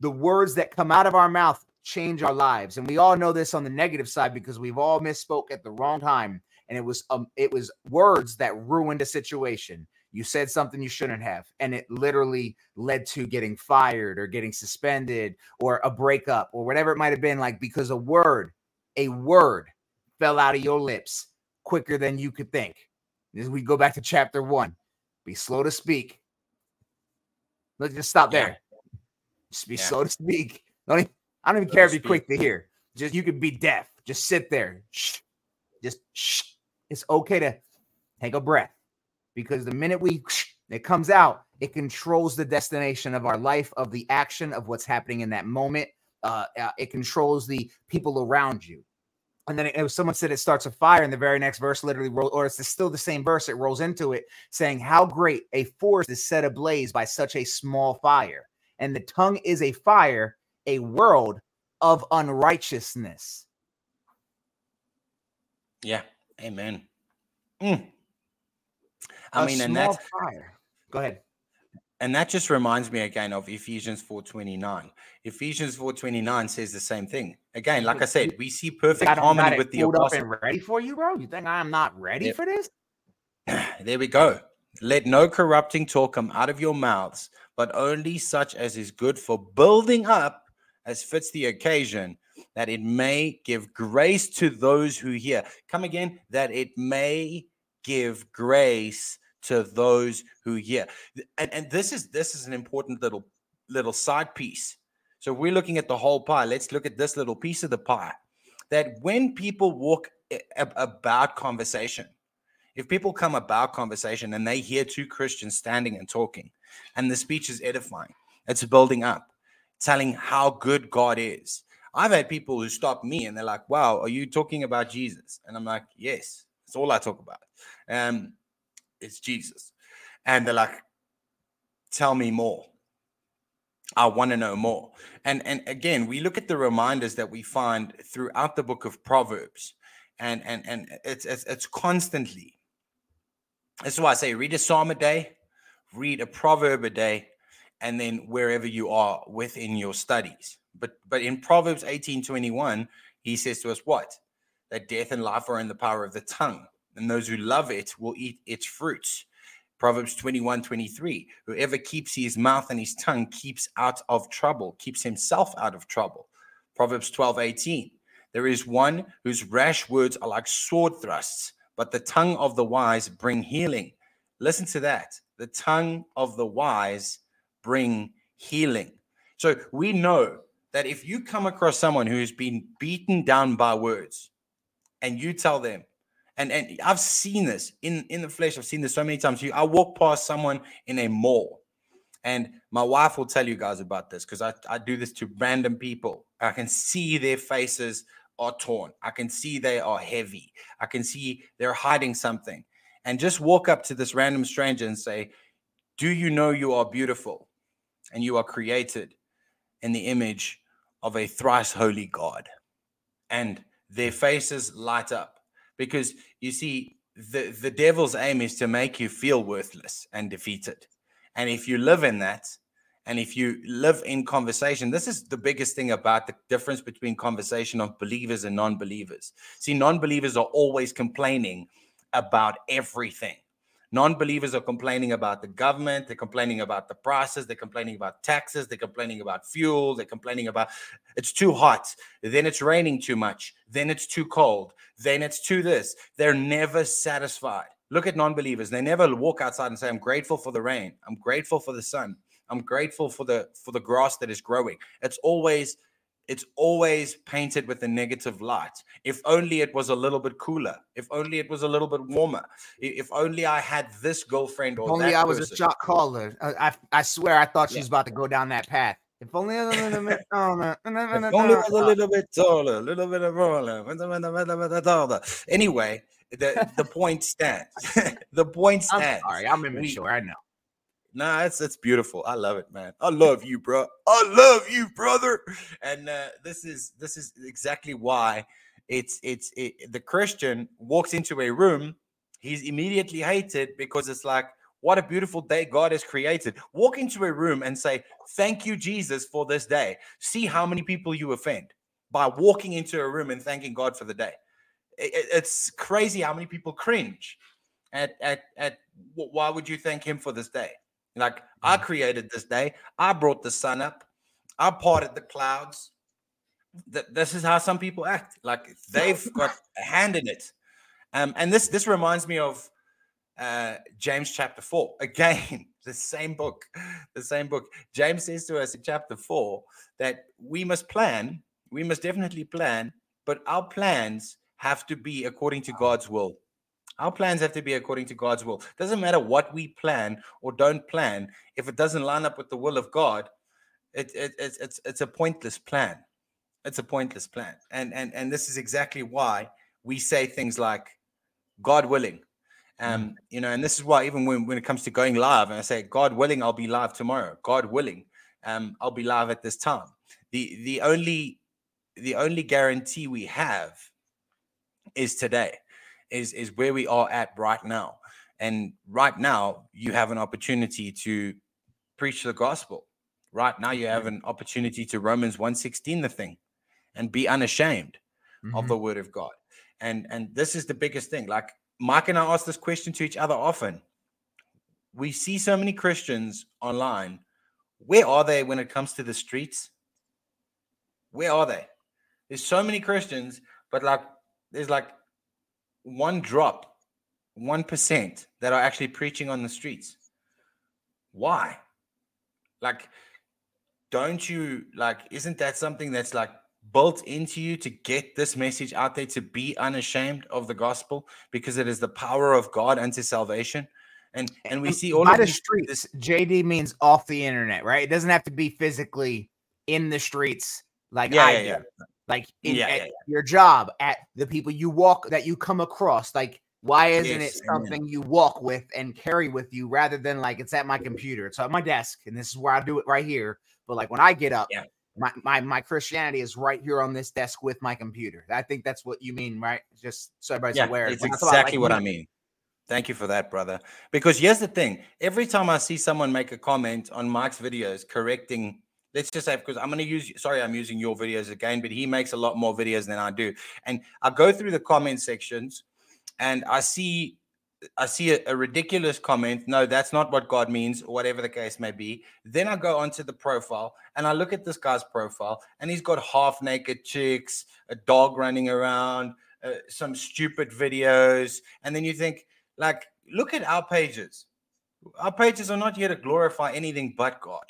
The words that come out of our mouth change our lives. And we all know this on the negative side because we've all misspoke at the wrong time. And it was um it was words that ruined a situation. You said something you shouldn't have, and it literally led to getting fired or getting suspended or a breakup or whatever it might have been like because a word, a word fell out of your lips quicker than you could think. As we go back to chapter one, be slow to speak, Let's just stop there. Yeah. Just be yeah. slow to speak. Don't even, I don't even slow care to be quick to hear. Just you can be deaf. Just sit there. Shh. Just shh. It's okay to take a breath because the minute we it comes out, it controls the destination of our life, of the action, of what's happening in that moment. Uh, uh, it controls the people around you. And then it, it, someone said it starts a fire, and the very next verse literally roll, or it's still the same verse. It rolls into it, saying, "How great a forest is set ablaze by such a small fire." And the tongue is a fire, a world of unrighteousness. Yeah, amen. Mm. I a mean, and that's fire. Go ahead and that just reminds me again of Ephesians 4:29. Ephesians 4:29 says the same thing. Again, like I said, we see perfect harmony with the apostle. and ready for you, bro. You think I'm not ready yep. for this? There we go. Let no corrupting talk come out of your mouths, but only such as is good for building up as fits the occasion, that it may give grace to those who hear. Come again, that it may give grace to those who hear. And, and this is this is an important little little side piece. So we're looking at the whole pie. Let's look at this little piece of the pie. That when people walk about conversation, if people come about conversation and they hear two Christians standing and talking, and the speech is edifying, it's building up, telling how good God is. I've had people who stop me and they're like, wow, are you talking about Jesus? And I'm like, yes, that's all I talk about. Um, it's Jesus. And they're like, tell me more. I want to know more. And and again, we look at the reminders that we find throughout the book of Proverbs, and and and it's it's, it's constantly. That's why I say read a psalm a day, read a proverb a day, and then wherever you are within your studies. But but in Proverbs 18, 21, he says to us what? That death and life are in the power of the tongue, and those who love it will eat its fruits. Proverbs 21 23. Whoever keeps his mouth and his tongue keeps out of trouble, keeps himself out of trouble. Proverbs 12 18. There is one whose rash words are like sword thrusts, but the tongue of the wise bring healing. Listen to that. The tongue of the wise bring healing. So we know that if you come across someone who has been beaten down by words and you tell them, and and I've seen this in in the flesh. I've seen this so many times. I walk past someone in a mall, and my wife will tell you guys about this because I I do this to random people. I can see their faces are torn. I can see they are heavy. I can see they're hiding something, and just walk up to this random stranger and say, "Do you know you are beautiful, and you are created in the image of a thrice holy God?" And their faces light up because you see the the devil's aim is to make you feel worthless and defeated. And if you live in that and if you live in conversation this is the biggest thing about the difference between conversation of believers and non-believers. See non-believers are always complaining about everything Non-believers are complaining about the government. They're complaining about the prices. They're complaining about taxes. They're complaining about fuel. They're complaining about it's too hot. Then it's raining too much. Then it's too cold. Then it's too this. They're never satisfied. Look at non-believers. They never walk outside and say, "I'm grateful for the rain. I'm grateful for the sun. I'm grateful for the for the grass that is growing." It's always it's always painted with a negative light. If only it was a little bit cooler. If only it was a little bit warmer. If only I had this girlfriend or only I was person. a shot caller. I, I, I swear I thought she was about to go down that path. If only a little bit taller. if only was a little bit taller, a little bit of roller. Anyway, the, the point stands. the point stands. I'm sorry, I'm immature. We, I know. Nah, it's it's beautiful. I love it, man. I love you, bro. I love you, brother. And uh, this is this is exactly why it's it's it, the Christian walks into a room, he's immediately hated because it's like, what a beautiful day God has created. Walk into a room and say, "Thank you, Jesus, for this day." See how many people you offend by walking into a room and thanking God for the day. It, it's crazy how many people cringe at at at why would you thank Him for this day? Like I mm-hmm. created this day. I brought the sun up. I parted the clouds. Th- this is how some people act. Like they've got a hand in it. Um, and this this reminds me of uh, James chapter four. Again, the same book, the same book. James says to us in chapter four that we must plan. We must definitely plan, but our plans have to be according to God's will. Our plans have to be according to God's will. Doesn't matter what we plan or don't plan. If it doesn't line up with the will of God, it, it, it's it's it's a pointless plan. It's a pointless plan. And and and this is exactly why we say things like God willing. Um, mm. you know, and this is why even when, when it comes to going live, and I say, God willing, I'll be live tomorrow. God willing, um, I'll be live at this time. The the only the only guarantee we have is today is is where we are at right now. And right now, you have an opportunity to preach the gospel. Right now, you have an opportunity to Romans 116 the thing and be unashamed mm-hmm. of the word of God. And and this is the biggest thing. Like Mike and I ask this question to each other often. We see so many Christians online. Where are they when it comes to the streets? Where are they? There's so many Christians, but like there's like one drop, 1% that are actually preaching on the streets. Why? Like, don't you like, isn't that something that's like built into you to get this message out there to be unashamed of the gospel because it is the power of God unto salvation? And and we see all by of the streets. JD means off the internet, right? It doesn't have to be physically in the streets like Yeah, I yeah, do. yeah. Like in, Yeah, yeah, yeah. your job, at the people you walk that you come across. Like, why isn't Yes, it something you walk with and carry with you rather than like it's at my computer? It's at my desk, and this is where I do it right here. But like when I get up, Yeah. my, my my Christianity is right here on this desk with my computer. I think that's what you mean, right? Just so everybody's aware. it's I about, exactly like, what I mean. Thank you for that, brother. Because here's the thing: every time I see someone make a comment on Mike's videos correcting, let's just say, because I'm going to use, sorry, I'm using your videos again, but he makes a lot more videos than I do, and I go through the comment sections, and I see, I see a, a ridiculous comment. No, that's not what God means, whatever the case may be. Then I go onto the profile, and I look at this guy's profile, and he's got half naked chicks, a dog running around, uh, some stupid videos, and then you think, like, look at our pages. Our pages are not here to glorify anything but God.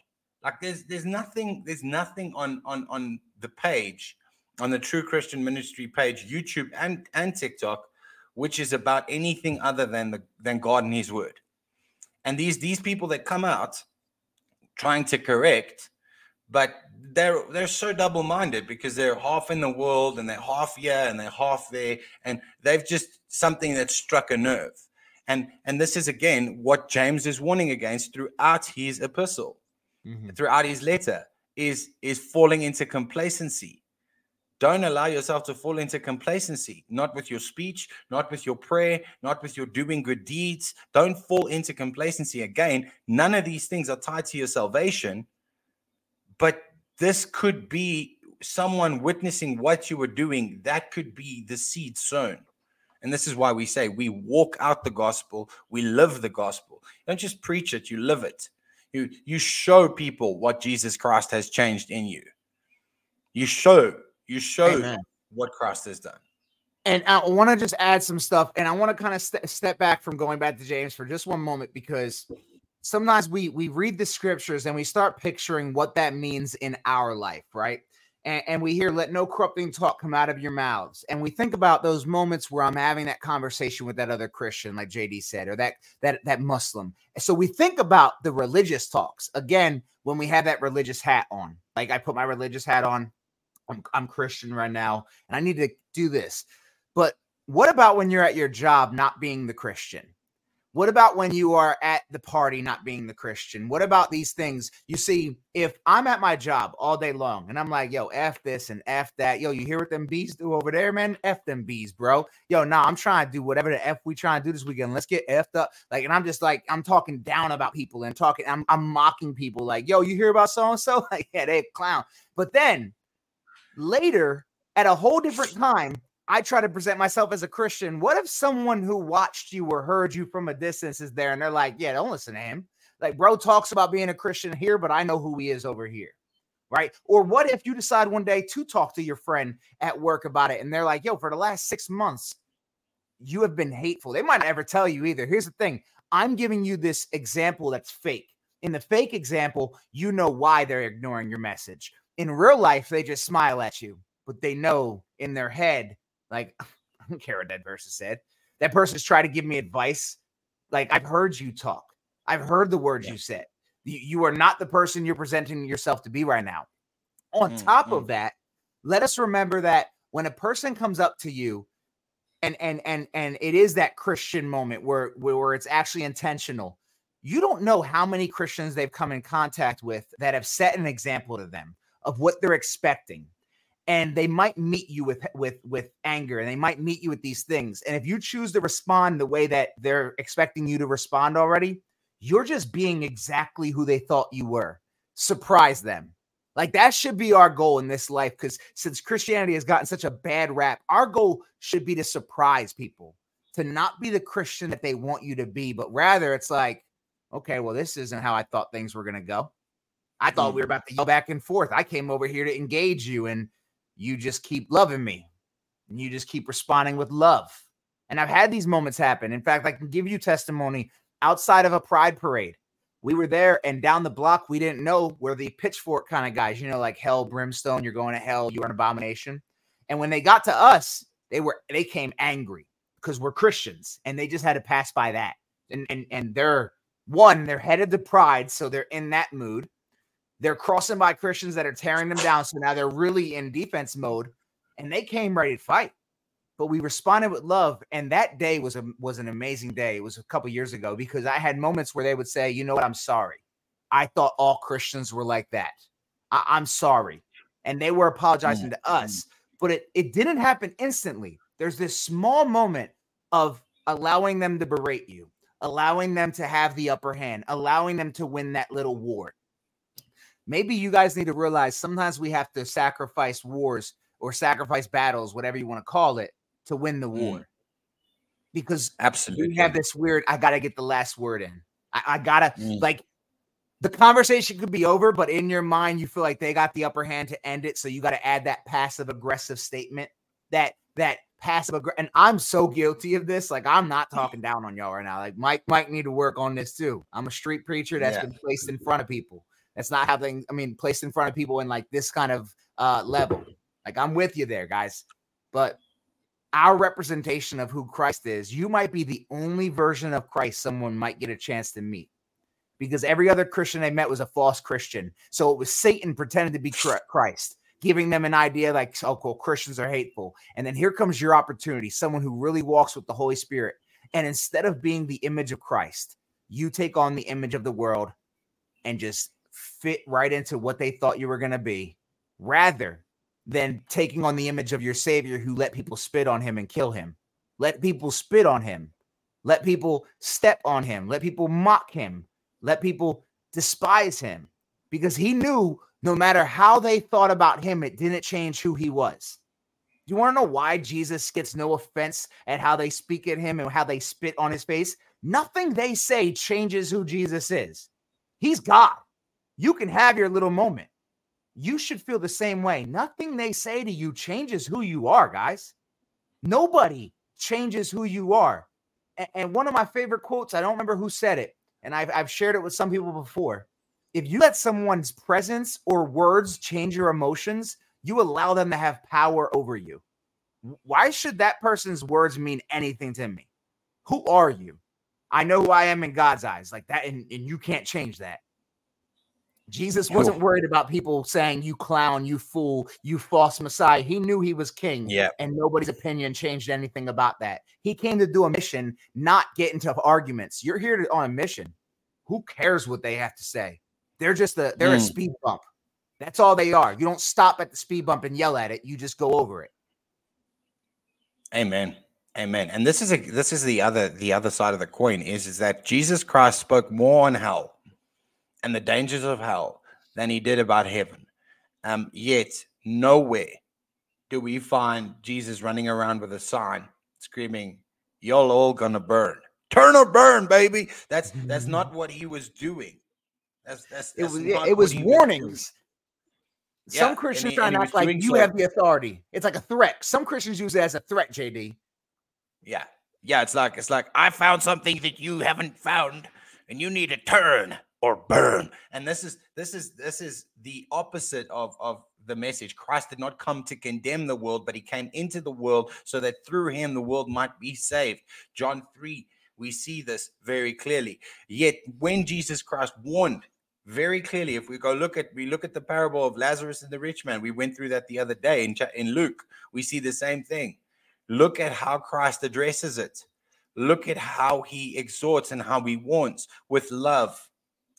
Like, there's there's nothing there's nothing on on on the page, on the True Christian Ministry page, YouTube and and TikTok, which is about anything other than the than God and His Word. And these these people that come out trying to correct, but they're they're so double-minded because they're half in the world and they're half here and they're half there, and they've just something that struck a nerve. And and this is again what James is warning against throughout his epistle, Mhm. throughout his letter, is is falling into complacency. Don't allow yourself to fall into complacency, not with your speech, not with your prayer, not with your doing good deeds. Don't fall into complacency. Again, none of these things are tied to your salvation, but this could be someone witnessing what you were doing. That could be the seed sown. And this is why we say we walk out the gospel, we live the gospel. Don't just preach it, you live it. You, you show people what Jesus Christ has changed in you. You show, you show Amen. what Christ has done. And I want to just add some stuff, and I want to kind of st- step back from going back to James for just one moment because sometimes we we read the scriptures and we start picturing what that means in our life, right? And, and we hear, "Let no corrupting talk come out of your mouths," and we think about those moments where I'm having that conversation with that other Christian, like JD said, or that that that Muslim. So we think about the religious talks again when we have that religious hat on. Like I put my religious hat on. I'm, I'm Christian right now, and I need to do this. But what about when you're at your job not being the Christian? What about when you are at the party not being the Christian? What about these things? You see, if I'm at my job all day long and I'm like, yo, F this and F that, yo, you hear what them bees do over there, man? F them bees, bro. Yo, nah, I'm trying to do whatever the F we trying to do this weekend. Let's get F'd up. Like, and I'm just like, I'm talking down about people and talking, I'm, I'm mocking people. Like, yo, you hear about so and so? Like, yeah, they clown. But then later, at a whole different time, I try to present myself as a Christian. What if someone who watched you or heard you from a distance is there and they're like, yeah, don't listen to him. Like, bro talks about being a Christian here, but I know who he is over here. Right. Or what if you decide one day to talk to your friend at work about it and they're like, yo, for the last six months, you have been hateful. They might never tell you either. Here's the thing I'm giving you this example that's fake. In the fake example, you know why they're ignoring your message. In real life, they just smile at you, but they know in their head, like, I don't care what that person said. That person's trying to give me advice. Like, I've heard you talk, I've heard the words Yeah. you said. You, you are not the person you're presenting yourself to be right now. On Mm, top mm. of that, let us remember that when a person comes up to you and and and and it is that christian moment where where, where it's actually intentional you don't know how many christians they've come in contact with that have set an example to them of what they're expecting and they might meet you with with with anger and they might meet you with these things and if you choose to respond the way that they're expecting you to respond already you're just being exactly who they thought you were surprise them like that should be our goal in this life because since Christianity has gotten such a bad rap, our goal should be to surprise people, to not be the Christian that they want you to be, but rather it's like, okay, well, this isn't how I thought things were going to go. I thought we were mm. about to go back and forth. I came over here to engage you, and you just keep loving me, and you just keep responding with love. And I've had these moments happen. In fact, I can give you testimony outside of a pride parade we were there and down the block we didn't know were the pitchfork kind of guys you know like hell brimstone you're going to hell you're an abomination and when they got to us they were they came angry because we're christians and they just had to pass by that and and, and they're one they're headed to pride so they're in that mood They're crossing by Christians that are tearing them down. So now they're really in defense mode and they came ready to fight. But we responded with love. And that day was a was an amazing day. It was a couple years ago because I had moments where they would say, you know what, I'm sorry. I thought all Christians were like that. I- am sorry. And they were apologizing mm-hmm. to us, but it, it didn't happen instantly. There's this small moment of allowing them to berate you, allowing them to have the upper hand, allowing them to win that little war. Maybe you guys need to realize sometimes we have to sacrifice wars or sacrifice battles, whatever you want to call it, to win the war. Mm. Because absolutely we have this weird, I gotta get the last word in. I, I gotta mm. like the conversation could be over, but in your mind, you feel like they got the upper hand to end it. So you got to add that passive aggressive statement that that passive aggressive. And I'm so guilty of this. Like I'm not talking down on y'all right now. Like Mike might need to work on this too. I'm a street preacher that's yeah. been placed in front of people. That's not things. I mean, placed in front of people in like this kind of uh level. Like I'm with you there, guys. But our representation of who Christ is, you might be the only version of Christ someone might get a chance to meet because every other Christian they met was a false Christian. So it was Satan pretending to be Christ, giving them an idea like, oh, cool, Christians are hateful. And then here comes your opportunity, someone who really walks with the Holy Spirit. And instead of being the image of Christ, you take on the image of the world and just fit right into what they thought you were going to be, rather than taking on the image of your Savior who let people spit on him and kill him. Let people spit on him. Let people step on him. Let people mock him let people despise him because he knew no matter how they thought about him, it didn't change who he was. Do you want to know why Jesus gets no offense at how they speak at him and how they spit on his face? Nothing they say changes who Jesus is. He's God. You can have your little moment. You should feel the same way. Nothing they say to you changes who you are, guys. Nobody changes who you are. And one of my favorite quotes, I don't remember who said it, and I've, I've shared it with some people before. If you let someone's presence or words change your emotions, you allow them to have power over you. Why should that person's words mean anything to me? Who are you? I know who I am in God's eyes, like that, and, and you can't change that. Jesus wasn't worried about people saying, You clown, you fool, you false Messiah. He knew he was king. Yeah. And nobody's opinion changed anything about that. He came to do a mission, not get into arguments. You're here to, on a mission. Who cares what they have to say? They're just a they're mm. a speed bump. That's all they are. You don't stop at the speed bump and yell at it. You just go over it. Amen. Amen. And this is a this is the other the other side of the coin is is that Jesus Christ spoke more on hell and the dangers of hell than he did about heaven. Um, yet nowhere do we find Jesus running around with a sign screaming, "Y'all all gonna burn, turn or burn, baby." That's that's not what he was doing. That's that's, that's it was it was warnings. Was Some yeah, Christians he, try to act like you so. have the authority. It's like a threat. Some Christians use it as a threat, JD. Yeah. Yeah, it's like it's like I found something that you haven't found, and you need to turn or burn. And this is this is this is the opposite of of the message. Christ did not come to condemn the world, but he came into the world so that through him the world might be saved. John 3, we see this very clearly. Yet when Jesus Christ warned very clearly, if we go look at we look at the parable of Lazarus and the rich man, we went through that the other day in, in Luke. We see the same thing. Look at how Christ addresses it. Look at how he exhorts and how he warns with love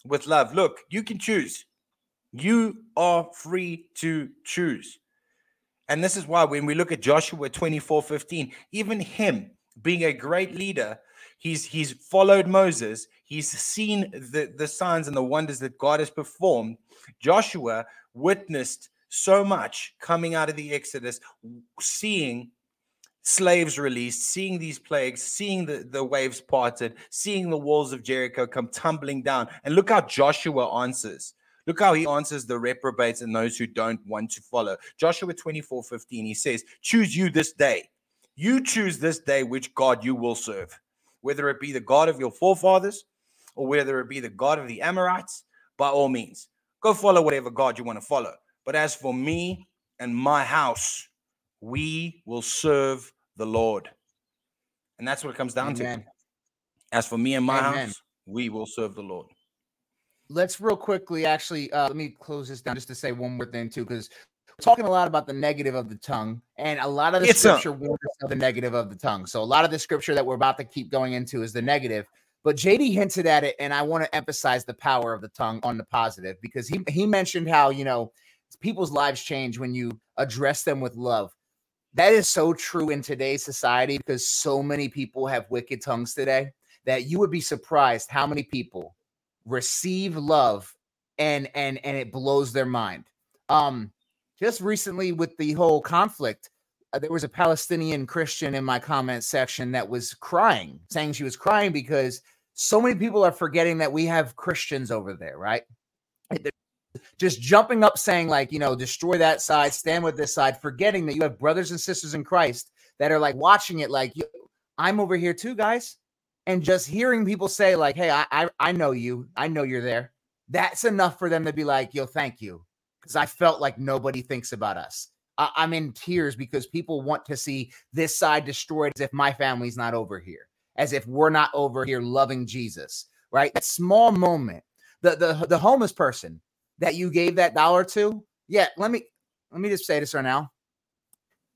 with love. Look, you can choose. You are free to choose. And this is why when we look at Joshua 24 15, even him being a great leader, he's he's followed Moses, he's seen the, the signs and the wonders that God has performed. Joshua witnessed so much coming out of the Exodus, seeing slaves released, seeing these plagues, seeing the, the waves parted, seeing the walls of Jericho come tumbling down. And look how Joshua answers. Look how he answers the reprobates and those who don't want to follow. Joshua 24 15, he says, Choose you this day. You choose this day which God you will serve, whether it be the God of your forefathers or whether it be the God of the Amorites, by all means. Go follow whatever God you want to follow. But as for me and my house, we will serve the Lord. And that's what it comes down Amen. to. As for me and my Amen. house, we will serve the Lord. let's real quickly actually uh, let me close this down just to say one more thing too, because we're talking a lot about the negative of the tongue, and a lot of the It's scripture warns us of the negative of the tongue. So a lot of the scripture that we're about to keep going into is the negative. But JD hinted at it, and I want to emphasize the power of the tongue on the positive because he he mentioned how you know people's lives change when you address them with love. That is so true in today's society because so many people have wicked tongues today that you would be surprised how many people receive love and and and it blows their mind. Um just recently with the whole conflict, uh, there was a Palestinian Christian in my comment section that was crying, saying she was crying because so many people are forgetting that we have Christians over there, right? Just jumping up saying, like, you know, destroy that side, stand with this side, forgetting that you have brothers and sisters in Christ that are like watching it, like, I'm over here too, guys. And just hearing people say, like, hey, I, I, I know you, I know you're there. That's enough for them to be like, yo, thank you because I felt like nobody thinks about us. I- I'm in tears because people want to see this side destroyed as if my family's not over here, as if we're not over here loving Jesus, right? That small moment, the the the homeless person that you gave that dollar to, yeah. Let me let me just say this right now.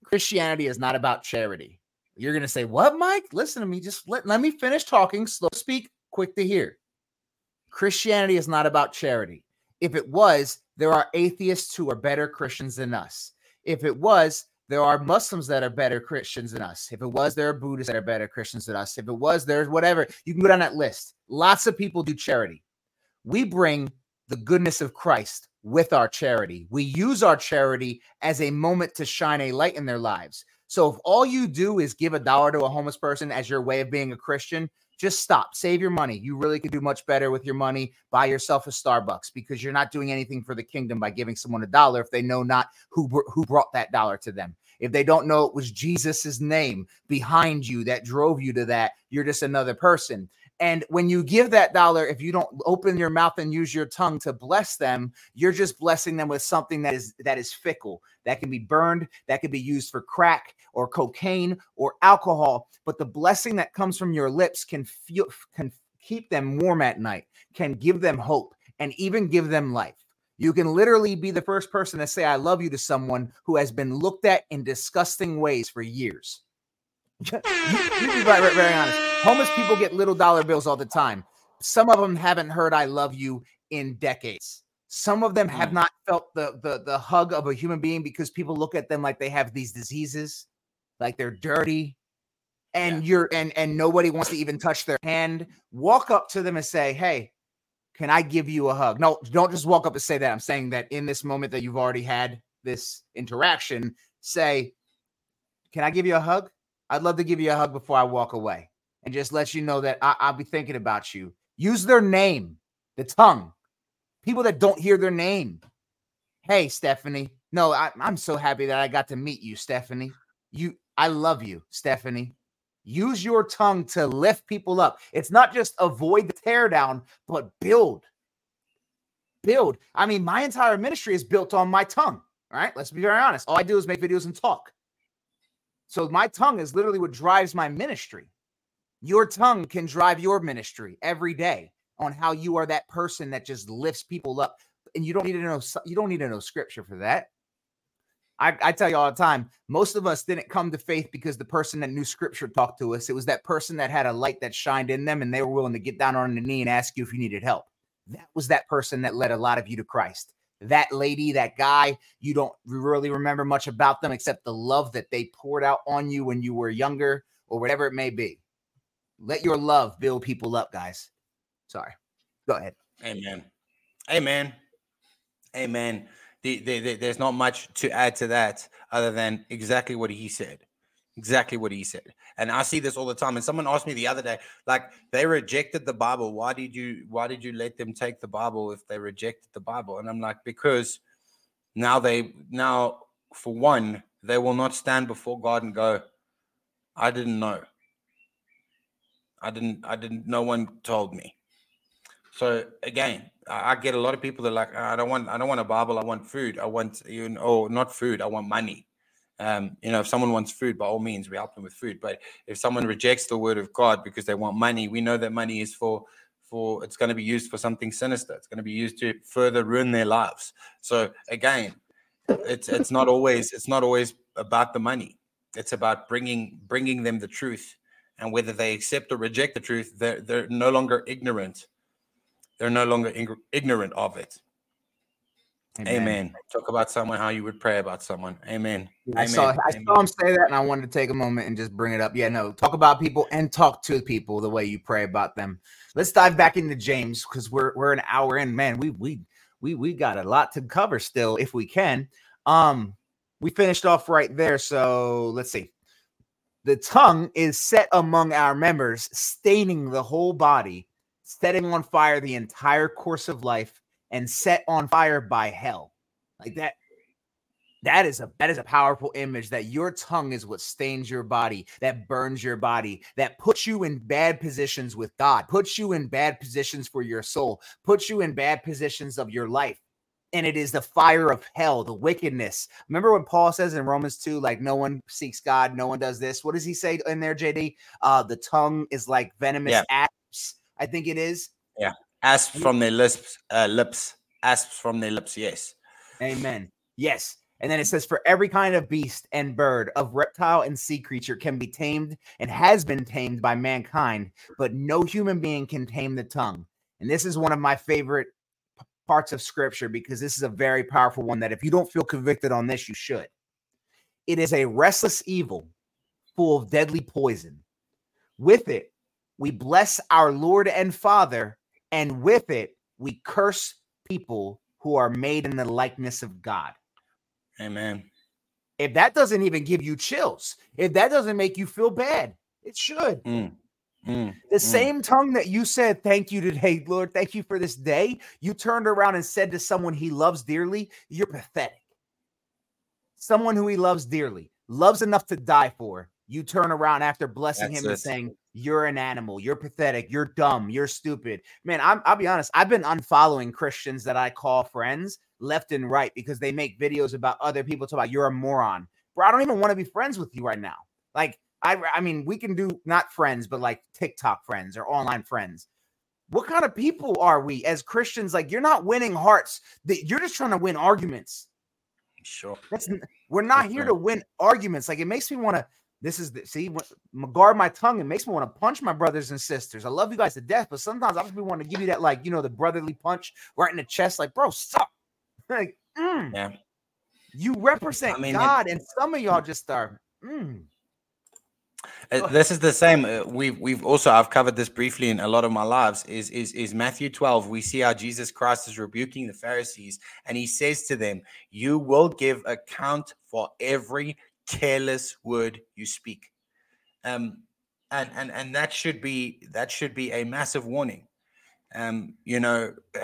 Christianity is not about charity. You're gonna say, "What, Mike? Listen to me. Just let let me finish talking. Slow speak, quick to hear." Christianity is not about charity. If it was, there are atheists who are better Christians than us. If it was, there are Muslims that are better Christians than us. If it was, there are Buddhists that are better Christians than us. If it was, there's whatever. You can go down that list. Lots of people do charity. We bring the goodness of Christ with our charity. We use our charity as a moment to shine a light in their lives. So if all you do is give a dollar to a homeless person as your way of being a Christian, just stop. Save your money. You really could do much better with your money. Buy yourself a Starbucks because you're not doing anything for the kingdom by giving someone a dollar if they know not who who brought that dollar to them. If they don't know it was Jesus's name behind you that drove you to that, you're just another person. And when you give that dollar, if you don't open your mouth and use your tongue to bless them, you're just blessing them with something that is that is fickle, that can be burned, that can be used for crack or cocaine or alcohol. But the blessing that comes from your lips can feel can keep them warm at night, can give them hope, and even give them life. You can literally be the first person to say I love you to someone who has been looked at in disgusting ways for years. You, you be very, very, honest. Homeless people get little dollar bills all the time. Some of them haven't heard I love you in decades. Some of them have Mm. not felt the, the the hug of a human being because people look at them like they have these diseases, like they're dirty, and you're and and nobody wants to even touch their hand. Walk up to them and say, "Hey, can I give you a hug?" No, don't just walk up and say that. I'm saying that in this moment that you've already had this interaction, say, "Can I give you a hug?" I'd love to give you a hug before I walk away and just let you know that I, I'll be thinking about you. Use their name, the tongue. People that don't hear their name. Hey, Stephanie. No, I, I'm so happy that I got to meet you, Stephanie. You, I love you, Stephanie. Use your tongue to lift people up. It's not just avoid the tear down, but build. Build. I mean, my entire ministry is built on my tongue. Right. Let's be very honest. All I do is make videos and talk. So my tongue is literally what drives my ministry. Your tongue can drive your ministry every day on how you are that person that just lifts people up. And you don't need to know you don't need to know scripture for that. I, I tell you all the time, most of us didn't come to faith because the person that knew scripture talked to us. It was that person that had a light that shined in them and they were willing to get down on the knee and ask you if you needed help. That was that person that led a lot of you to Christ. That lady, that guy, you don't really remember much about them except the love that they poured out on you when you were younger or whatever it may be. Let your love build people up, guys. Sorry. Go ahead. Amen. Amen. Amen. The, the, the- there's not much to add to that other than exactly what he said. Exactly what he said. And I see this all the time. And someone asked me the other day, like they rejected the Bible. Why did you why did you let them take the Bible if they rejected the Bible? And I'm like, because now they now for one, they will not stand before God and go, I didn't know. I didn't I didn't no one told me. So again, I, get a lot of people that are like, I don't want, I don't want a Bible. I want food. I want, you know, not food. I want money. Um, you know, if someone wants food, by all means, we help them with food. But if someone rejects the word of God because they want money, we know that money is for for it's going to be used for something sinister. It's going to be used to further ruin their lives. So again, it's it's not always it's not always about the money. It's about bringing bringing them the truth, and whether they accept or reject the truth, they're they're no longer ignorant. They're no longer ignorant of it. Amen. Amen. Talk about someone how you would pray about someone. Amen. I Amen. saw I saw him say that, and I wanted to take a moment and just bring it up. Yeah, no, talk about people and talk to people the way you pray about them. Let's dive back into James because we're we're an hour in. Man, we we we we got a lot to cover still if we can. Um, we finished off right there. So let's see. The tongue is set among our members, staining the whole body, setting on fire the entire course of life, and set on fire by hell. Like that. That is a that is a powerful image that your tongue is what stains your body, that burns your body, that puts you in bad positions with God, puts you in bad positions for your soul, puts you in bad positions of your life and it is the fire of hell, the wickedness. Remember when Paul says in Romans 2, like no one seeks God, no one does this. What does he say in there, JD? Uh, the tongue is like venomous yeah. asps, I think it is. Yeah. Asps from their lips, uh, lips, asps from their lips, yes. Amen. Yes. And then it says, For every kind of beast and bird, of reptile and sea creature can be tamed and has been tamed by mankind, but no human being can tame the tongue. And this is one of my favorite parts of scripture because this is a very powerful one that if you don't feel convicted on this, you should. It is a restless evil full of deadly poison. With it, we bless our Lord and Father, and with it, we curse people who are made in the likeness of God. Amen. If that doesn't even give you chills, if that doesn't make you feel bad, it should. Mm. Mm, the mm. same tongue that you said, Thank you today, Lord, thank you for this day, you turned around and said to someone he loves dearly, You're pathetic. Someone who he loves dearly, loves enough to die for, you turn around after blessing That's him it. and saying, You're an animal, you're pathetic, you're dumb, you're stupid. Man, I'm, I'll be honest, I've been unfollowing Christians that I call friends left and right because they make videos about other people talk about you're a moron. Bro, I don't even want to be friends with you right now. Like, I I mean, we can do not friends, but like TikTok friends or online friends. What kind of people are we as Christians? Like, you're not winning hearts. You're just trying to win arguments. Sure. That's we're not That's here right. to win arguments. Like, it makes me want to. This is the see, guard my tongue. It makes me want to punch my brothers and sisters. I love you guys to death, but sometimes I just want to give you that, like, you know, the brotherly punch right in the chest. Like, bro, stop. like, mm. yeah. You represent I mean, God, it, and some of y'all just are. Mm. Uh, this is the same. Uh, we've we've also I've covered this briefly in a lot of my lives. Is is is Matthew twelve? We see how Jesus Christ is rebuking the Pharisees, and he says to them, "You will give account for every careless word you speak." Um, and and and that should be that should be a massive warning. Um, you know.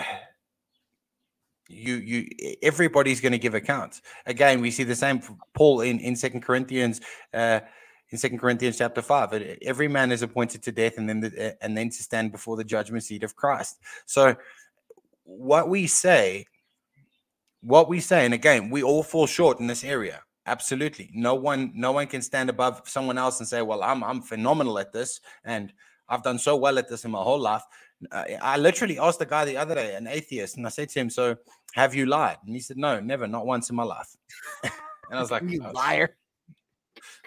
you you everybody's going to give accounts. again we see the same paul in in second corinthians uh in Second Corinthians chapter five. Every man is appointed to death, and then the, and then to stand before the judgment seat of Christ. So, what we say, what we say, and again, we all fall short in this area. Absolutely, no one, no one can stand above someone else and say, "Well, I'm I'm phenomenal at this, and I've done so well at this in my whole life." Uh, I literally asked the guy the other day, an atheist, and I said to him, "So, have you lied?" And he said, "No, never, not once in my life." and I was like, "You oh, liar."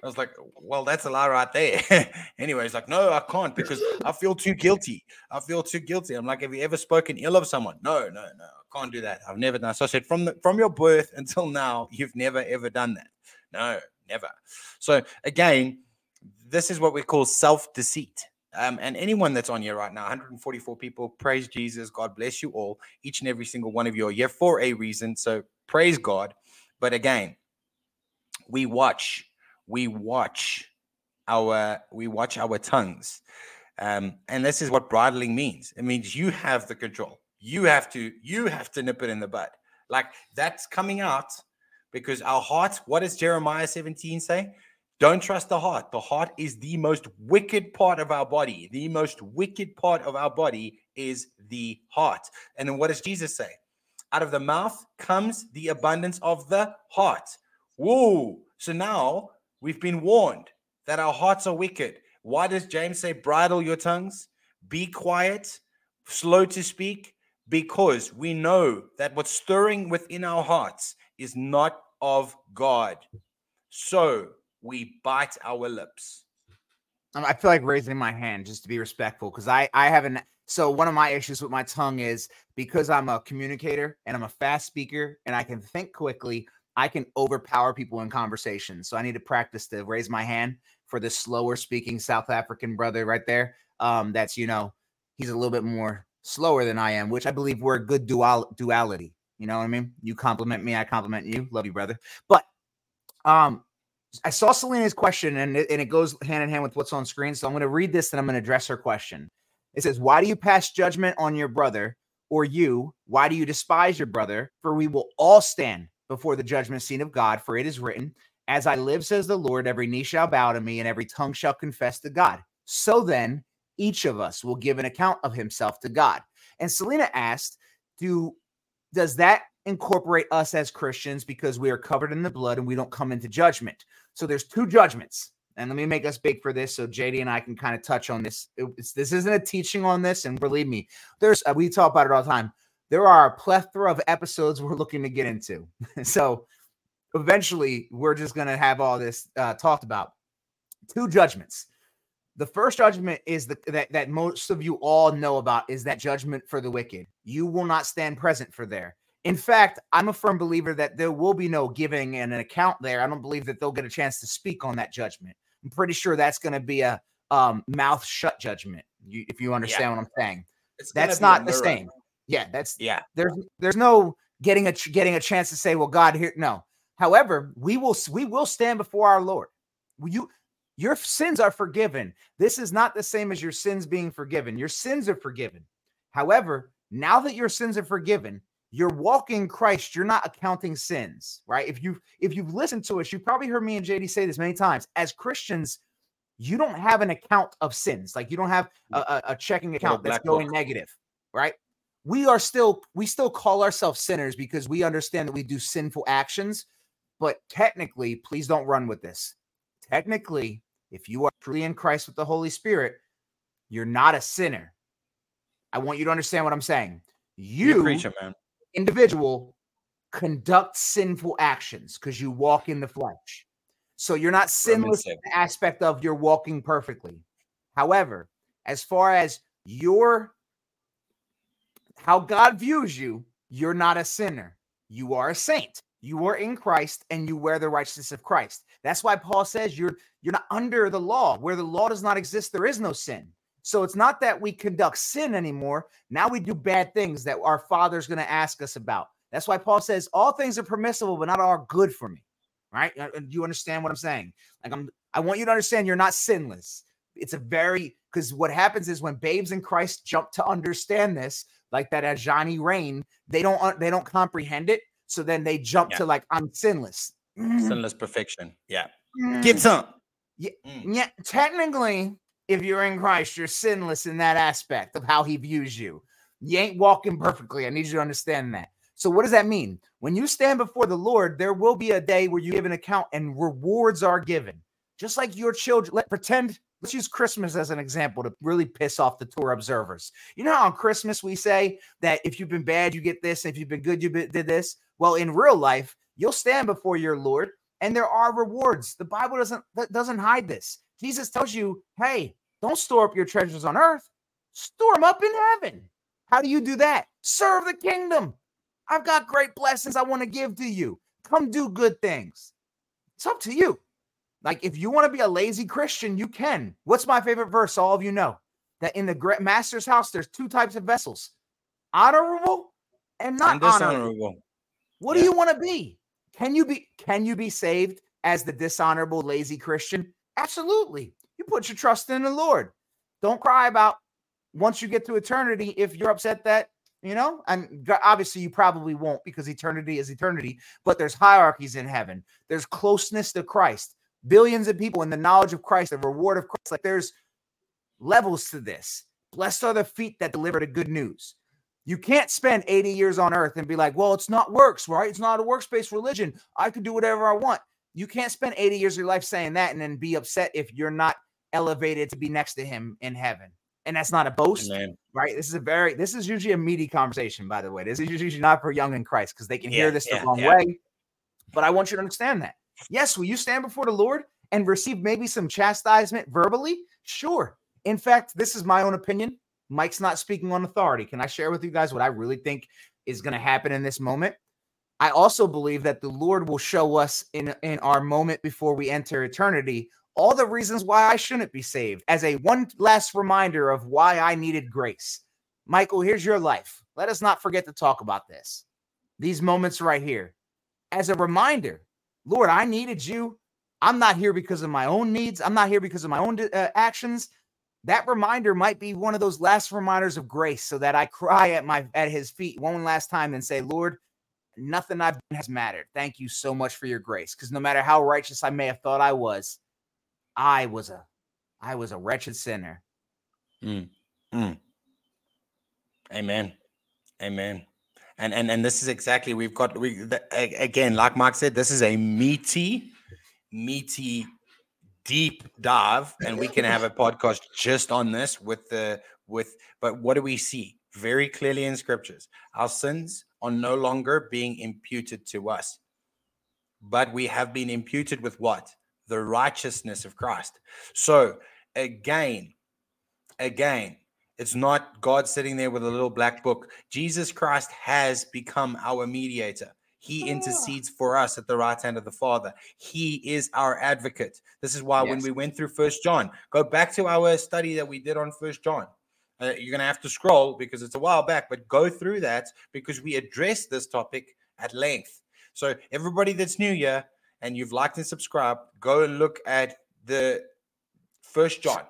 I was like, well, that's a lie right there. anyway, he's like, no, I can't because I feel too guilty. I feel too guilty. I'm like, have you ever spoken ill of someone? No, no, no, can't do that. I've never done. So I said, from the, from your birth until now, you've never ever done that. No, never. So again, this is what we call self deceit. Um, and anyone that's on here right now, 144 people, praise Jesus. God bless you all. Each and every single one of you are here for a reason. So praise God. But again, we watch we watch our we watch our tongues um, and this is what bridling means it means you have the control you have to you have to nip it in the bud. Like that's coming out because our heart what does jeremiah 17 say? Don't trust the heart. The heart is the most wicked part of our body. The most wicked part of our body is the heart. And then what does jesus say? Out of the mouth comes the abundance of the heart. Whoa so now We've been warned that our hearts are wicked. Why does James say, bridle your tongues? Be quiet, slow to speak, because we know that what's stirring within our hearts is not of God. So we bite our lips. Um, I feel like raising my hand just to be respectful because I I haven't. So one of my issues with my tongue is because I'm a communicator and I'm a fast speaker and I can think quickly. I can overpower people in conversation. So I need to practice to raise my hand for the slower speaking South African brother right there. Um, that's you know he's a little bit more slower than I am, which I believe we're a good dual duality. You know what I mean? You compliment me, I compliment you. Love you, brother. But um, I saw Selena's question, and it, and it goes hand in hand with what's on screen. So I'm going to read this, and I'm going to address her question. It says, "Why do you pass judgment on your brother, or you? Why do you despise your brother? For we will all stand before the judgment seat of God. For it is written." As I live, says the Lord, every knee shall bow to me, and every tongue shall confess to God. So then, each of us will give an account of himself to God. And Selena asked, Do does that incorporate us as Christians because we are covered in the blood and we don't come into judgment? So there's two judgments. And let me make us big for this so JD and I can kind of touch on this. It's, this isn't a teaching on this, and believe me, there's uh, we talk about it all the time. There are a plethora of episodes we're looking to get into. so eventually, we're just going to have all this uh, talked about. Two judgments. The first judgment is the that, that most of you all know about is that judgment for the wicked. You will not stand present for there. In fact, I'm a firm believer that there will be no giving and an account there. I don't believe that they'll get a chance to speak on that judgment. I'm pretty sure that's going to be a um, mouth shut judgment. You, if you understand yeah. what I'm saying, it's that's not the same. Yeah, that's yeah. There's there's no getting a getting a chance to say, well, God here. No. However, we will we will stand before our Lord. You your sins are forgiven. This is not the same as your sins being forgiven. Your sins are forgiven. However, now that your sins are forgiven, you're walking Christ. You're not accounting sins, right? If you if you've listened to us, you've probably heard me and JD say this many times. As Christians, you don't have an account of sins. Like you don't have a, a checking account that's going book. negative, right? We are still we still call ourselves sinners because we understand that we do sinful actions. But technically, please don't run with this. Technically, if you are truly in Christ with the Holy Spirit, you're not a sinner. I want you to understand what I'm saying. You, preacher, individual, conduct sinful actions because you walk in the flesh. So you're not sinless in the aspect of you're walking perfectly. However, as far as your how God views you, you're not a sinner. You are a saint. You are in Christ and you wear the righteousness of Christ. That's why Paul says you're you're not under the law. Where the law does not exist, there is no sin. So it's not that we conduct sin anymore. Now we do bad things that our Father's going to ask us about. That's why Paul says all things are permissible, but not all are good for me. Right? Uh, do you understand what I'm saying? Like I'm I want you to understand you're not sinless. It's a very because what happens is when babes in Christ jump to understand this, like that as Johnny Rain, they don't they don't comprehend it so then they jump yeah. to like, I'm sinless. Mm. Sinless perfection. Yeah. Mm. Get some. Yeah, mm. yeah. Technically, if you're in Christ, you're sinless in that aspect of how he views you. You ain't walking perfectly. I need you to understand that. So, what does that mean? When you stand before the Lord, there will be a day where you give an account and rewards are given. Just like your children, let pretend Let's use Christmas as an example to really piss off the Torah observers. You know how on Christmas we say that if you've been bad, you get this. If you've been good, you did this. Well, in real life, you'll stand before your Lord, and there are rewards. The Bible doesn't doesn't hide this. Jesus tells you, "Hey, don't store up your treasures on earth; store them up in heaven." How do you do that? Serve the kingdom. I've got great blessings I want to give to you. Come do good things. It's up to you. Like, if you want to be a lazy Christian, you can. What's my favorite verse? All of you know that in the great master's house, there's two types of vessels honorable and not and dishonorable. Honorable. What yeah. do you want to be? Can you be can you be saved as the dishonorable, lazy Christian? Absolutely. You put your trust in the Lord. Don't cry about once you get to eternity if you're upset that you know and obviously you probably won't because eternity is eternity but there's hierarchies in heaven there's closeness to christ billions of people in the knowledge of Christ, the reward of Christ. Like there's levels to this. Blessed are the feet that deliver the good news. You can't spend 80 years on earth and be like, well, it's not works, right? It's not a works-based religion. I can do whatever I want. You can't spend 80 years of your life saying that and then be upset if you're not elevated to be next to him in heaven. And that's not a boast, Amen. right? This is a very this is usually a meaty conversation, by the way. This is usually not for young in Christ because they can hear this yeah, the wrong yeah. way. But I want you to understand that. Yes, will you stand before the Lord and receive maybe some chastisement verbally? Sure. In fact, this is my own opinion. Mike's not speaking on authority. Can I share with you guys what I really think is going to happen in this moment? I also believe that the Lord will show us in, in our moment before we enter eternity all the reasons why I shouldn't be saved as a one last reminder of why I needed grace. Michael, here's your life. Let us not forget to talk about this. These moments right here as a reminder Lord, I needed you. I'm not here because of my own needs. I'm not here because of my own uh, actions. That reminder might be one of those last reminders of grace so that I cry at my at his feet one last time and say, Lord, nothing I've done has mattered. Thank you so much for your grace. Because no matter how righteous I may have thought I was, I was a I was a wretched sinner. Mm, mm. Amen. Amen. And and and this is exactly we've got we the, again, like Mark said, this is a meaty, meaty, deep dive, and we can have a podcast just on this with the with. But what do we see very clearly in scriptures? Our sins are no longer being imputed to us, but we have been imputed with what the righteousness of Christ. So again, again, it's not God sitting there with a little black book. Jesus Christ has become our mediator. He intercedes for us at the right hand of the Father. He is our advocate. This is why when we went through First John, go back to our study that we did on First John. Uh, you're going to have to scroll because it's a while back, but go through that because we addressed this topic at length. So everybody that's new here and you've liked and subscribed, go and look at the First John.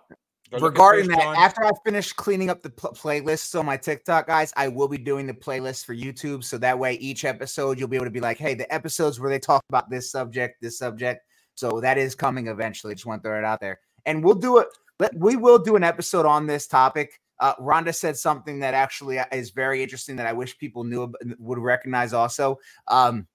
Go look at Regarding that, John. after I finish cleaning up the pl- playlists on my TikTok, guys, I will be doing the playlist for YouTube. So that way, each episode, you'll be able to be like, hey, the episodes where they talk about this subject, this subject. So that is coming eventually. Just want to throw it out there. And we'll do it. Let, we will do an episode on this topic. Uh, Rhonda said something that actually is very interesting that I wish people knew would recognize also. Um,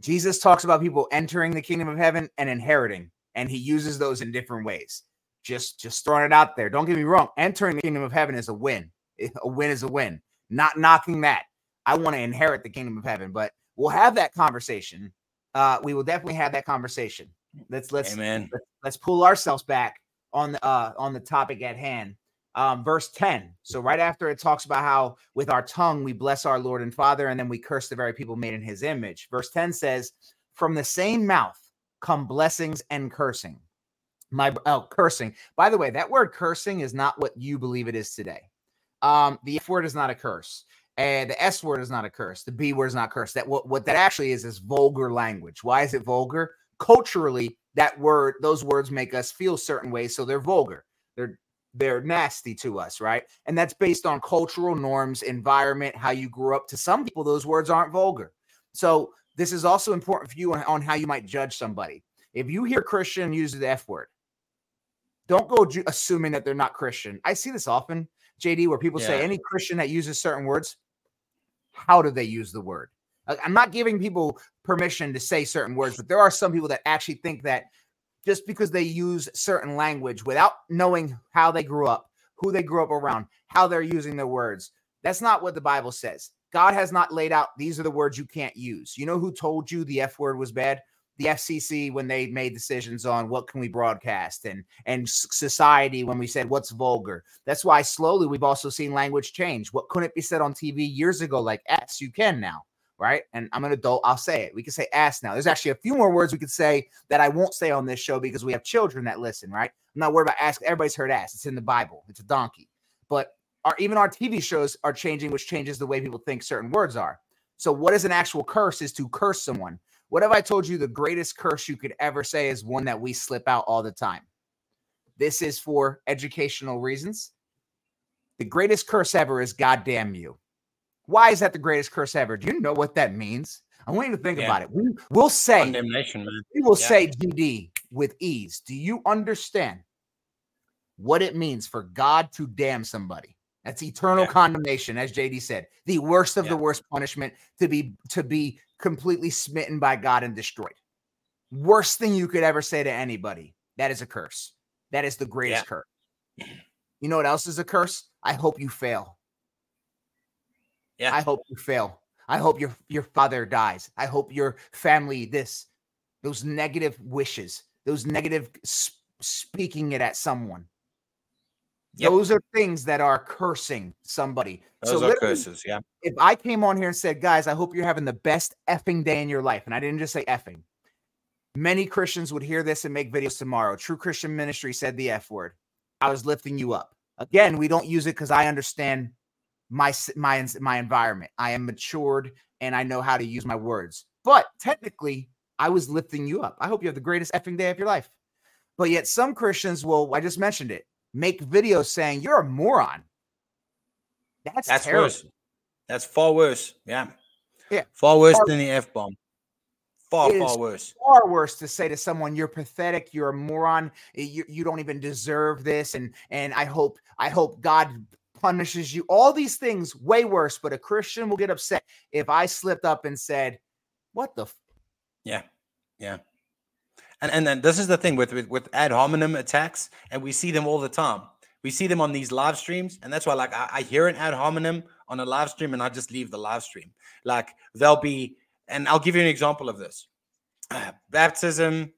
Jesus talks about people entering the kingdom of heaven and inheriting, and he uses those in different ways just just throwing it out there. Don't get me wrong. Entering the kingdom of heaven is a win. A win is a win. Not knocking that. I want to inherit the kingdom of heaven, but we'll have that conversation. Uh, we will definitely have that conversation. Let's let's Amen. let's, let's pull ourselves back on the uh on the topic at hand. Um, verse 10. So right after it talks about how with our tongue we bless our Lord and Father, and then we curse the very people made in his image. Verse 10 says, From the same mouth come blessings and cursing my oh cursing. By the way that word cursing is not what you believe it is today. Um the f word is not a curse and the s word is not a curse the b word is not curse. That what, what that actually is is vulgar language. Why is it vulgar? Culturally that word those words make us feel certain ways so they're vulgar. They're they're nasty to us right? And that's based on cultural norms environment how you grew up. To some people those words aren't vulgar. So this is also important for you on, on how you might judge somebody. If you hear christian use the f word don't go ju- assuming that they're not Christian. I see this often, JD, where people say any Christian that uses certain words, how do they use the word? I'm not giving people permission to say certain words, but there are some people that actually think that just because they use certain language without knowing how they grew up, who they grew up around, how they're using their words, that's not what the Bible says. God has not laid out these are the words you can't use. You know who told you the F word was bad? The FCC when they made decisions on what can we broadcast and and society when we said what's vulgar. That's why slowly we've also seen language change. What couldn't be said on TV years ago, like ass, you can now, right? And I'm an adult, I'll say it. We can say ass now. There's actually a few more words we could say that I won't say on this show because we have children that listen, right? I'm not worried about ass. Everybody's heard ass. It's in the Bible. It's a donkey. But our even our TV shows are changing, which changes the way people think certain words are. So what is an actual curse is to curse someone. What have I told you? The greatest curse you could ever say is one that we slip out all the time. This is for educational reasons. The greatest curse ever is God damn you. Why is that the greatest curse ever? Do you know what that means? I want you to think Yeah. about it. We, will say, Condemnation, man. we will Yeah. say GD with ease. Do you understand what it means for God to damn somebody? That's eternal Yeah. condemnation, as JD said. The worst of the worst punishment to be to be completely smitten by God and destroyed. Worst thing you could ever say to anybody. That is a curse. That is the greatest curse. You know what else is a curse? I hope you fail. Yeah. I hope you fail. I hope your your father dies. I hope your family this. Those negative wishes, those negative sp- speaking it at someone. Yep. Those are things that are cursing somebody. Those so are curses. Yeah. if I came on here and said, guys, I hope you're having the best effing day in your life, and I didn't just say effing, many Christians would hear this and make videos tomorrow. True Christian Ministry said the F word. I was lifting you up. Again, we don't use it because I understand my my my environment. I am matured and I know how to use my words. But technically, I was lifting you up. I hope you have the greatest effing day of your life. But yet, some Christians will. I just mentioned it. Make videos saying you're a moron. That's That's terrible. worse. That's far worse. Yeah. Yeah. Far worse Far- than the F bomb. Far, far worse. far worse to say to someone you're pathetic you're a moron you, you don't even deserve this and and i hope i hope god punishes you all these things way worse but a christian will get upset if i slipped up and said what the f-? Yeah. Yeah. And and then this is the thing with, with with ad hominem attacks, and we see them all the time. We see them on these live streams, and that's why like I, I hear an ad hominem on a live stream and I just leave the live stream. Like they'll be, and I'll give you an example of this. Baptism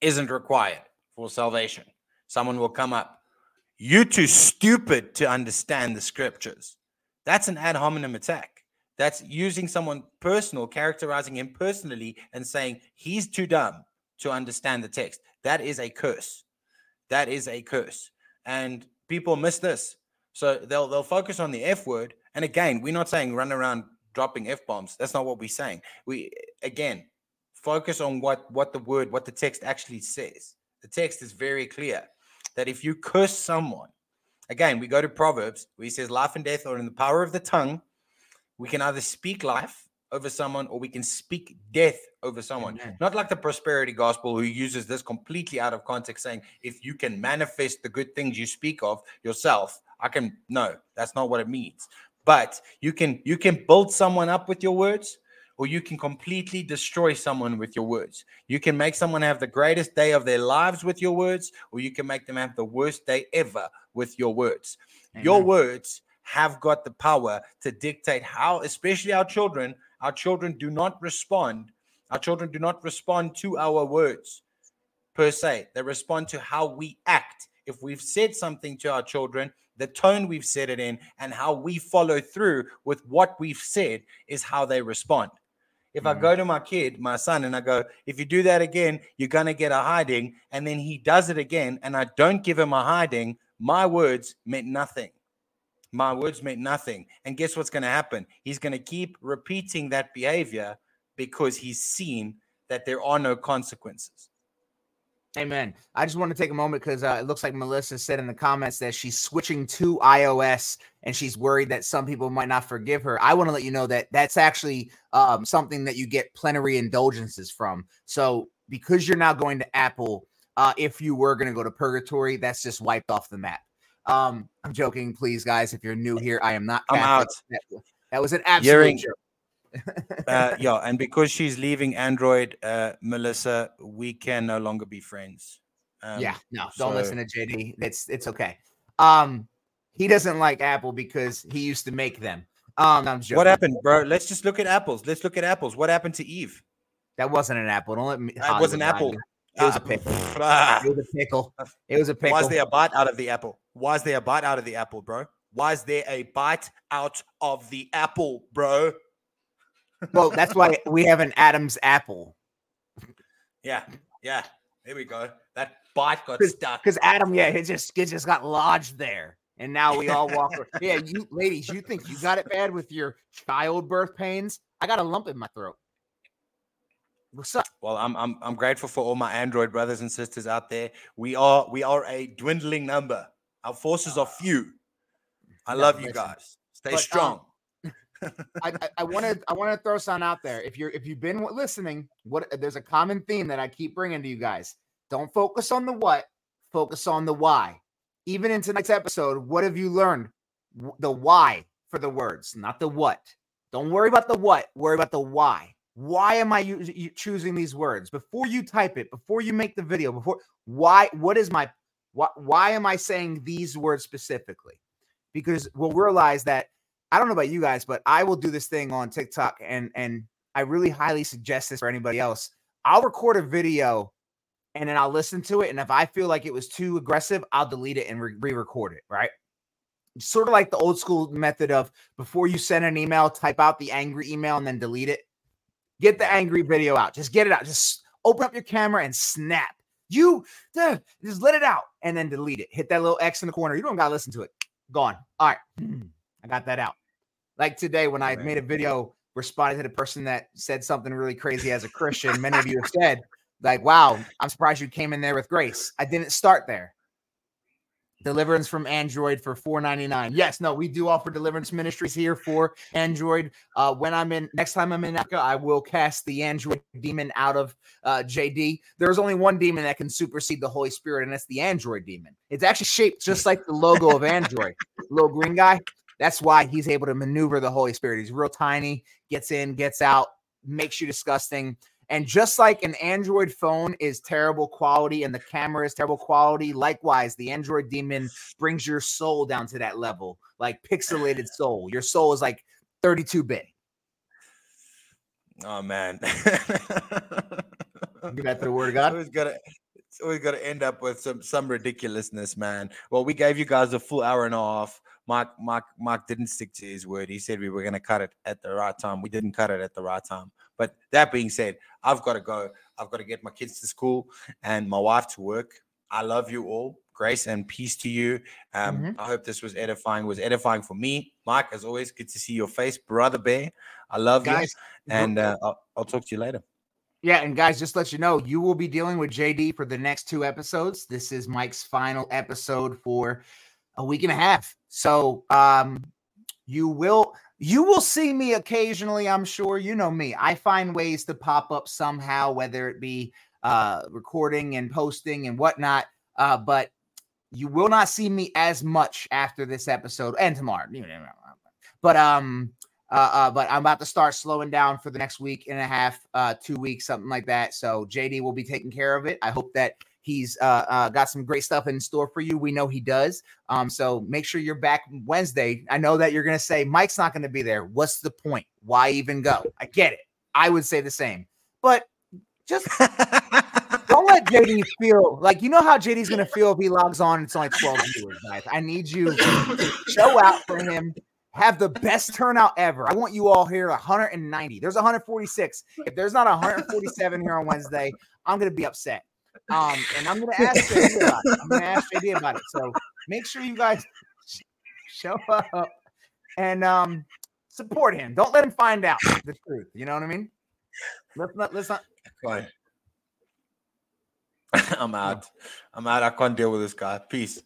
isn't required for salvation. Someone will come up. You're too stupid to understand the scriptures. That's an ad hominem attack. That's using someone personal, characterizing him personally, and saying he's too dumb to understand the text. That is a curse. That is a curse. And people miss this. So they'll they'll focus on the F word. And again, we're not saying run around dropping F bombs. That's not what we're saying. We again focus on what what the word, what the text actually says. The text is very clear that if you curse someone, again, we go to Proverbs where he says life and death are in the power of the tongue. We can either speak life over someone or we can speak death over someone. Amen. Not like the prosperity gospel who uses this completely out of context, saying, if you can manifest the good things you speak of yourself, I can no, that's not what it means. But you can you can build someone up with your words, or you can completely destroy someone with your words. You can make someone have the greatest day of their lives with your words, or you can make them have the worst day ever with your words. Your words have got the power to dictate how, especially our children, our children do not respond. Our children do not respond to our words per se. They respond to how we act. If we've said something to our children, the tone we've said it in and how we follow through with what we've said is how they respond. If I Mhm. go to my kid, my son, and I go, if you do that again, you're going to get a hiding, and then he does it again, and I don't give him a hiding, my words meant nothing. My words meant nothing. And guess what's going to happen? He's going to keep repeating that behavior because he's seen that there are no consequences. Amen. I just want to take a moment because uh, it looks like Melissa said in the comments that she's switching to iOS and she's worried that some people might not forgive her. I want to let you know that that's actually um, something that you get plenary indulgences from. So because you're now going to Apple, uh, if you were going to go to purgatory, that's just wiped off the map. Um, I'm joking, please, guys. If you're new here, I am not. I'm Catholic. out. That, that was an absolute joke. Uh, yeah, and because she's leaving Android, uh, Melissa, we can no longer be friends. Um, yeah, no, don't so- listen to JD. It's it's okay. Um, he doesn't like Apple because he used to make them. Um, I'm joking. What happened, bro? Let's just look at apples. Let's look at apples. What happened to Eve? That wasn't an apple. Don't let me. It was an Hollywood lie apple. to you. It was a Ah, pickle. ah. It was a pickle. It was a pickle. Is there a bite out of the apple? Why is there a bite out of the apple, bro? Why is there a bite out of the apple, bro? well, that's why we have an Adam's apple. Yeah, yeah. There we go. That bite got 'Cause- stuck. Because Adam, yeah, it just it just got lodged there, and now we all walk. yeah, you ladies, you think you got it bad with your childbirth pains? I got a lump in my throat. What's up? Well, I'm I'm I'm grateful for all my Android brothers and sisters out there. We are we are a dwindling number. Our forces are few. I No, love you listen. guys. Stay But, um, strong. I want to I want to throw something out there. If you're if you've been listening, what there's a common theme that I keep bringing to you guys. Don't focus on the what, focus on the why. Even in tonight's episode, what have you learned? The why for the words, not the what. Don't worry about the what, worry about the why. Why am I u- u- choosing these words? Before you type it, before you make the video, before why what is my Why, why am I saying these words specifically? Because we'll realize that I don't know about you guys, but I will do this thing on TikTok and and I really highly suggest this for anybody else. I'll record a video and then I'll listen to it. And if I feel like it was too aggressive, I'll delete it and re record it. Right. Sort of like the old school method of before you send an email, type out the angry email and then delete it. Get the angry video out. Just get it out. Just open up your camera and snap. You just let it out and then delete it. Hit that little X in the corner. You don't gotta listen to it. Gone. All right. Hmm. I got that out. Like today when I made a video responding to the person that said something really crazy as a Christian. Many of you have said, like, wow, I'm surprised you came in there with grace. I didn't start there. Deliverance from Android for 4.99. Yes, no, we do offer deliverance ministries here for Android. Uh, when I'm in next time I'm in Africa, I will cast the Android demon out of uh, JD. There's only one demon that can supersede the Holy Spirit, and that's the Android demon. It's actually shaped just like the logo of Android. Little green guy. That's why he's able to maneuver the Holy Spirit. He's real tiny, gets in, gets out, makes you disgusting. And just like an Android phone is terrible quality and the camera is terrible quality, likewise, the Android demon brings your soul down to that level, like pixelated soul. Your soul is like 32 bit. Oh man. That to the word of God. It's always gotta end up with some some ridiculousness, man. Well, we gave you guys a full hour and a half. Mark, Mark, Mark didn't stick to his word. He said we were going to cut it at the right time. We didn't cut it at the right time. But that being said, I've got to go. I've got to get my kids to school and my wife to work. I love you all. Grace and peace to you. Um, mm-hmm. I hope this was edifying. Was edifying for me, Mike. As always, good to see your face, brother Bear. I love guys, you, and uh, I'll, I'll talk to you later. Yeah, and guys, just let you know, you will be dealing with JD for the next two episodes. This is Mike's final episode for a week and a half. So um, you will you will see me occasionally. I'm sure you know me. I find ways to pop up somehow, whether it be uh, recording and posting and whatnot. Uh, but you will not see me as much after this episode and tomorrow. But um, uh, uh, but I'm about to start slowing down for the next week and a half, uh, two weeks, something like that. So JD will be taking care of it. I hope that He's uh, uh, got some great stuff in store for you. We know he does. Um, so make sure you're back Wednesday. I know that you're going to say Mike's not going to be there. What's the point? Why even go? I get it. I would say the same, but just don't let JD feel like you know how JD's going to feel if he logs on. It's only 12 viewers, guys. I need you to show out for him have the best turnout ever. I want you all here 190. There's 146. If there's not 147 here on Wednesday, I'm going to be upset. Um, and I'm gonna ask JD about it. I'm gonna ask JD about it. So make sure you guys show up and um support him. Don't let him find out the truth. You know what I mean? Let's not let's not Fine. I'm out. I'm out. I can't deal with this guy. Peace.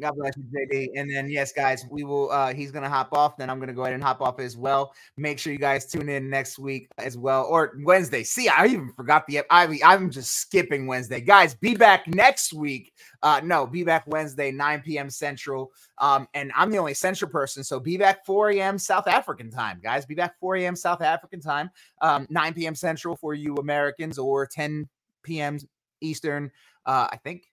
God bless you, JD. And then, yes, guys, we will. uh He's gonna hop off. Then I'm gonna go ahead and hop off as well. Make sure you guys tune in next week as well, or Wednesday. See, I even forgot the. I I'm just skipping Wednesday, guys. Be back next week. Uh No, be back Wednesday, 9 p.m. Central. Um, and I'm the only Central person, so be back 4 a.m. South African time, guys. Be back 4 a.m. South African time, um, 9 p.m. Central for you Americans, or 10 p.m. Eastern. Uh, I think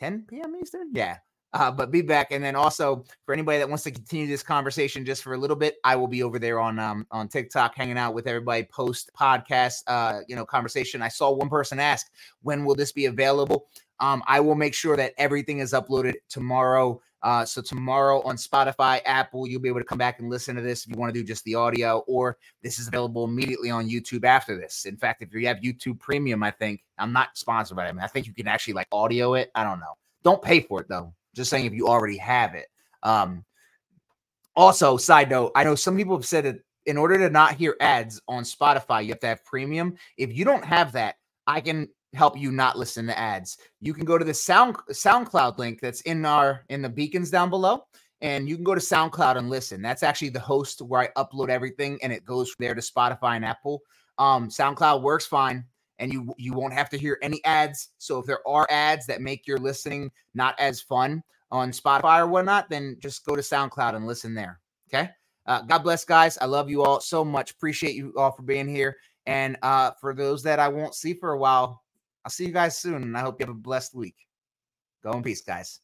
10 p.m. Eastern. Yeah. Uh, but be back. And then also for anybody that wants to continue this conversation just for a little bit, I will be over there on um, on TikTok hanging out with everybody post podcast uh, you know conversation. I saw one person ask, when will this be available? Um, I will make sure that everything is uploaded tomorrow. Uh, so tomorrow on Spotify, Apple, you'll be able to come back and listen to this if you want to do just the audio, or this is available immediately on YouTube after this. In fact, if you have YouTube Premium, I think I'm not sponsored by them. I think you can actually like audio it. I don't know. Don't pay for it though. Just saying if you already have it. Um, also, side note, I know some people have said that in order to not hear ads on Spotify, you have to have premium. If you don't have that, I can help you not listen to ads. You can go to the Sound SoundCloud link that's in our in the beacons down below, and you can go to SoundCloud and listen. That's actually the host where I upload everything, and it goes from there to Spotify and Apple. Um, SoundCloud works fine and you you won't have to hear any ads. So if there are ads that make your listening not as fun on Spotify or whatnot, then just go to SoundCloud and listen there. Okay. Uh, God bless, guys. I love you all so much. Appreciate you all for being here. And uh, for those that I won't see for a while, I'll see you guys soon. And I hope you have a blessed week. Go in peace, guys.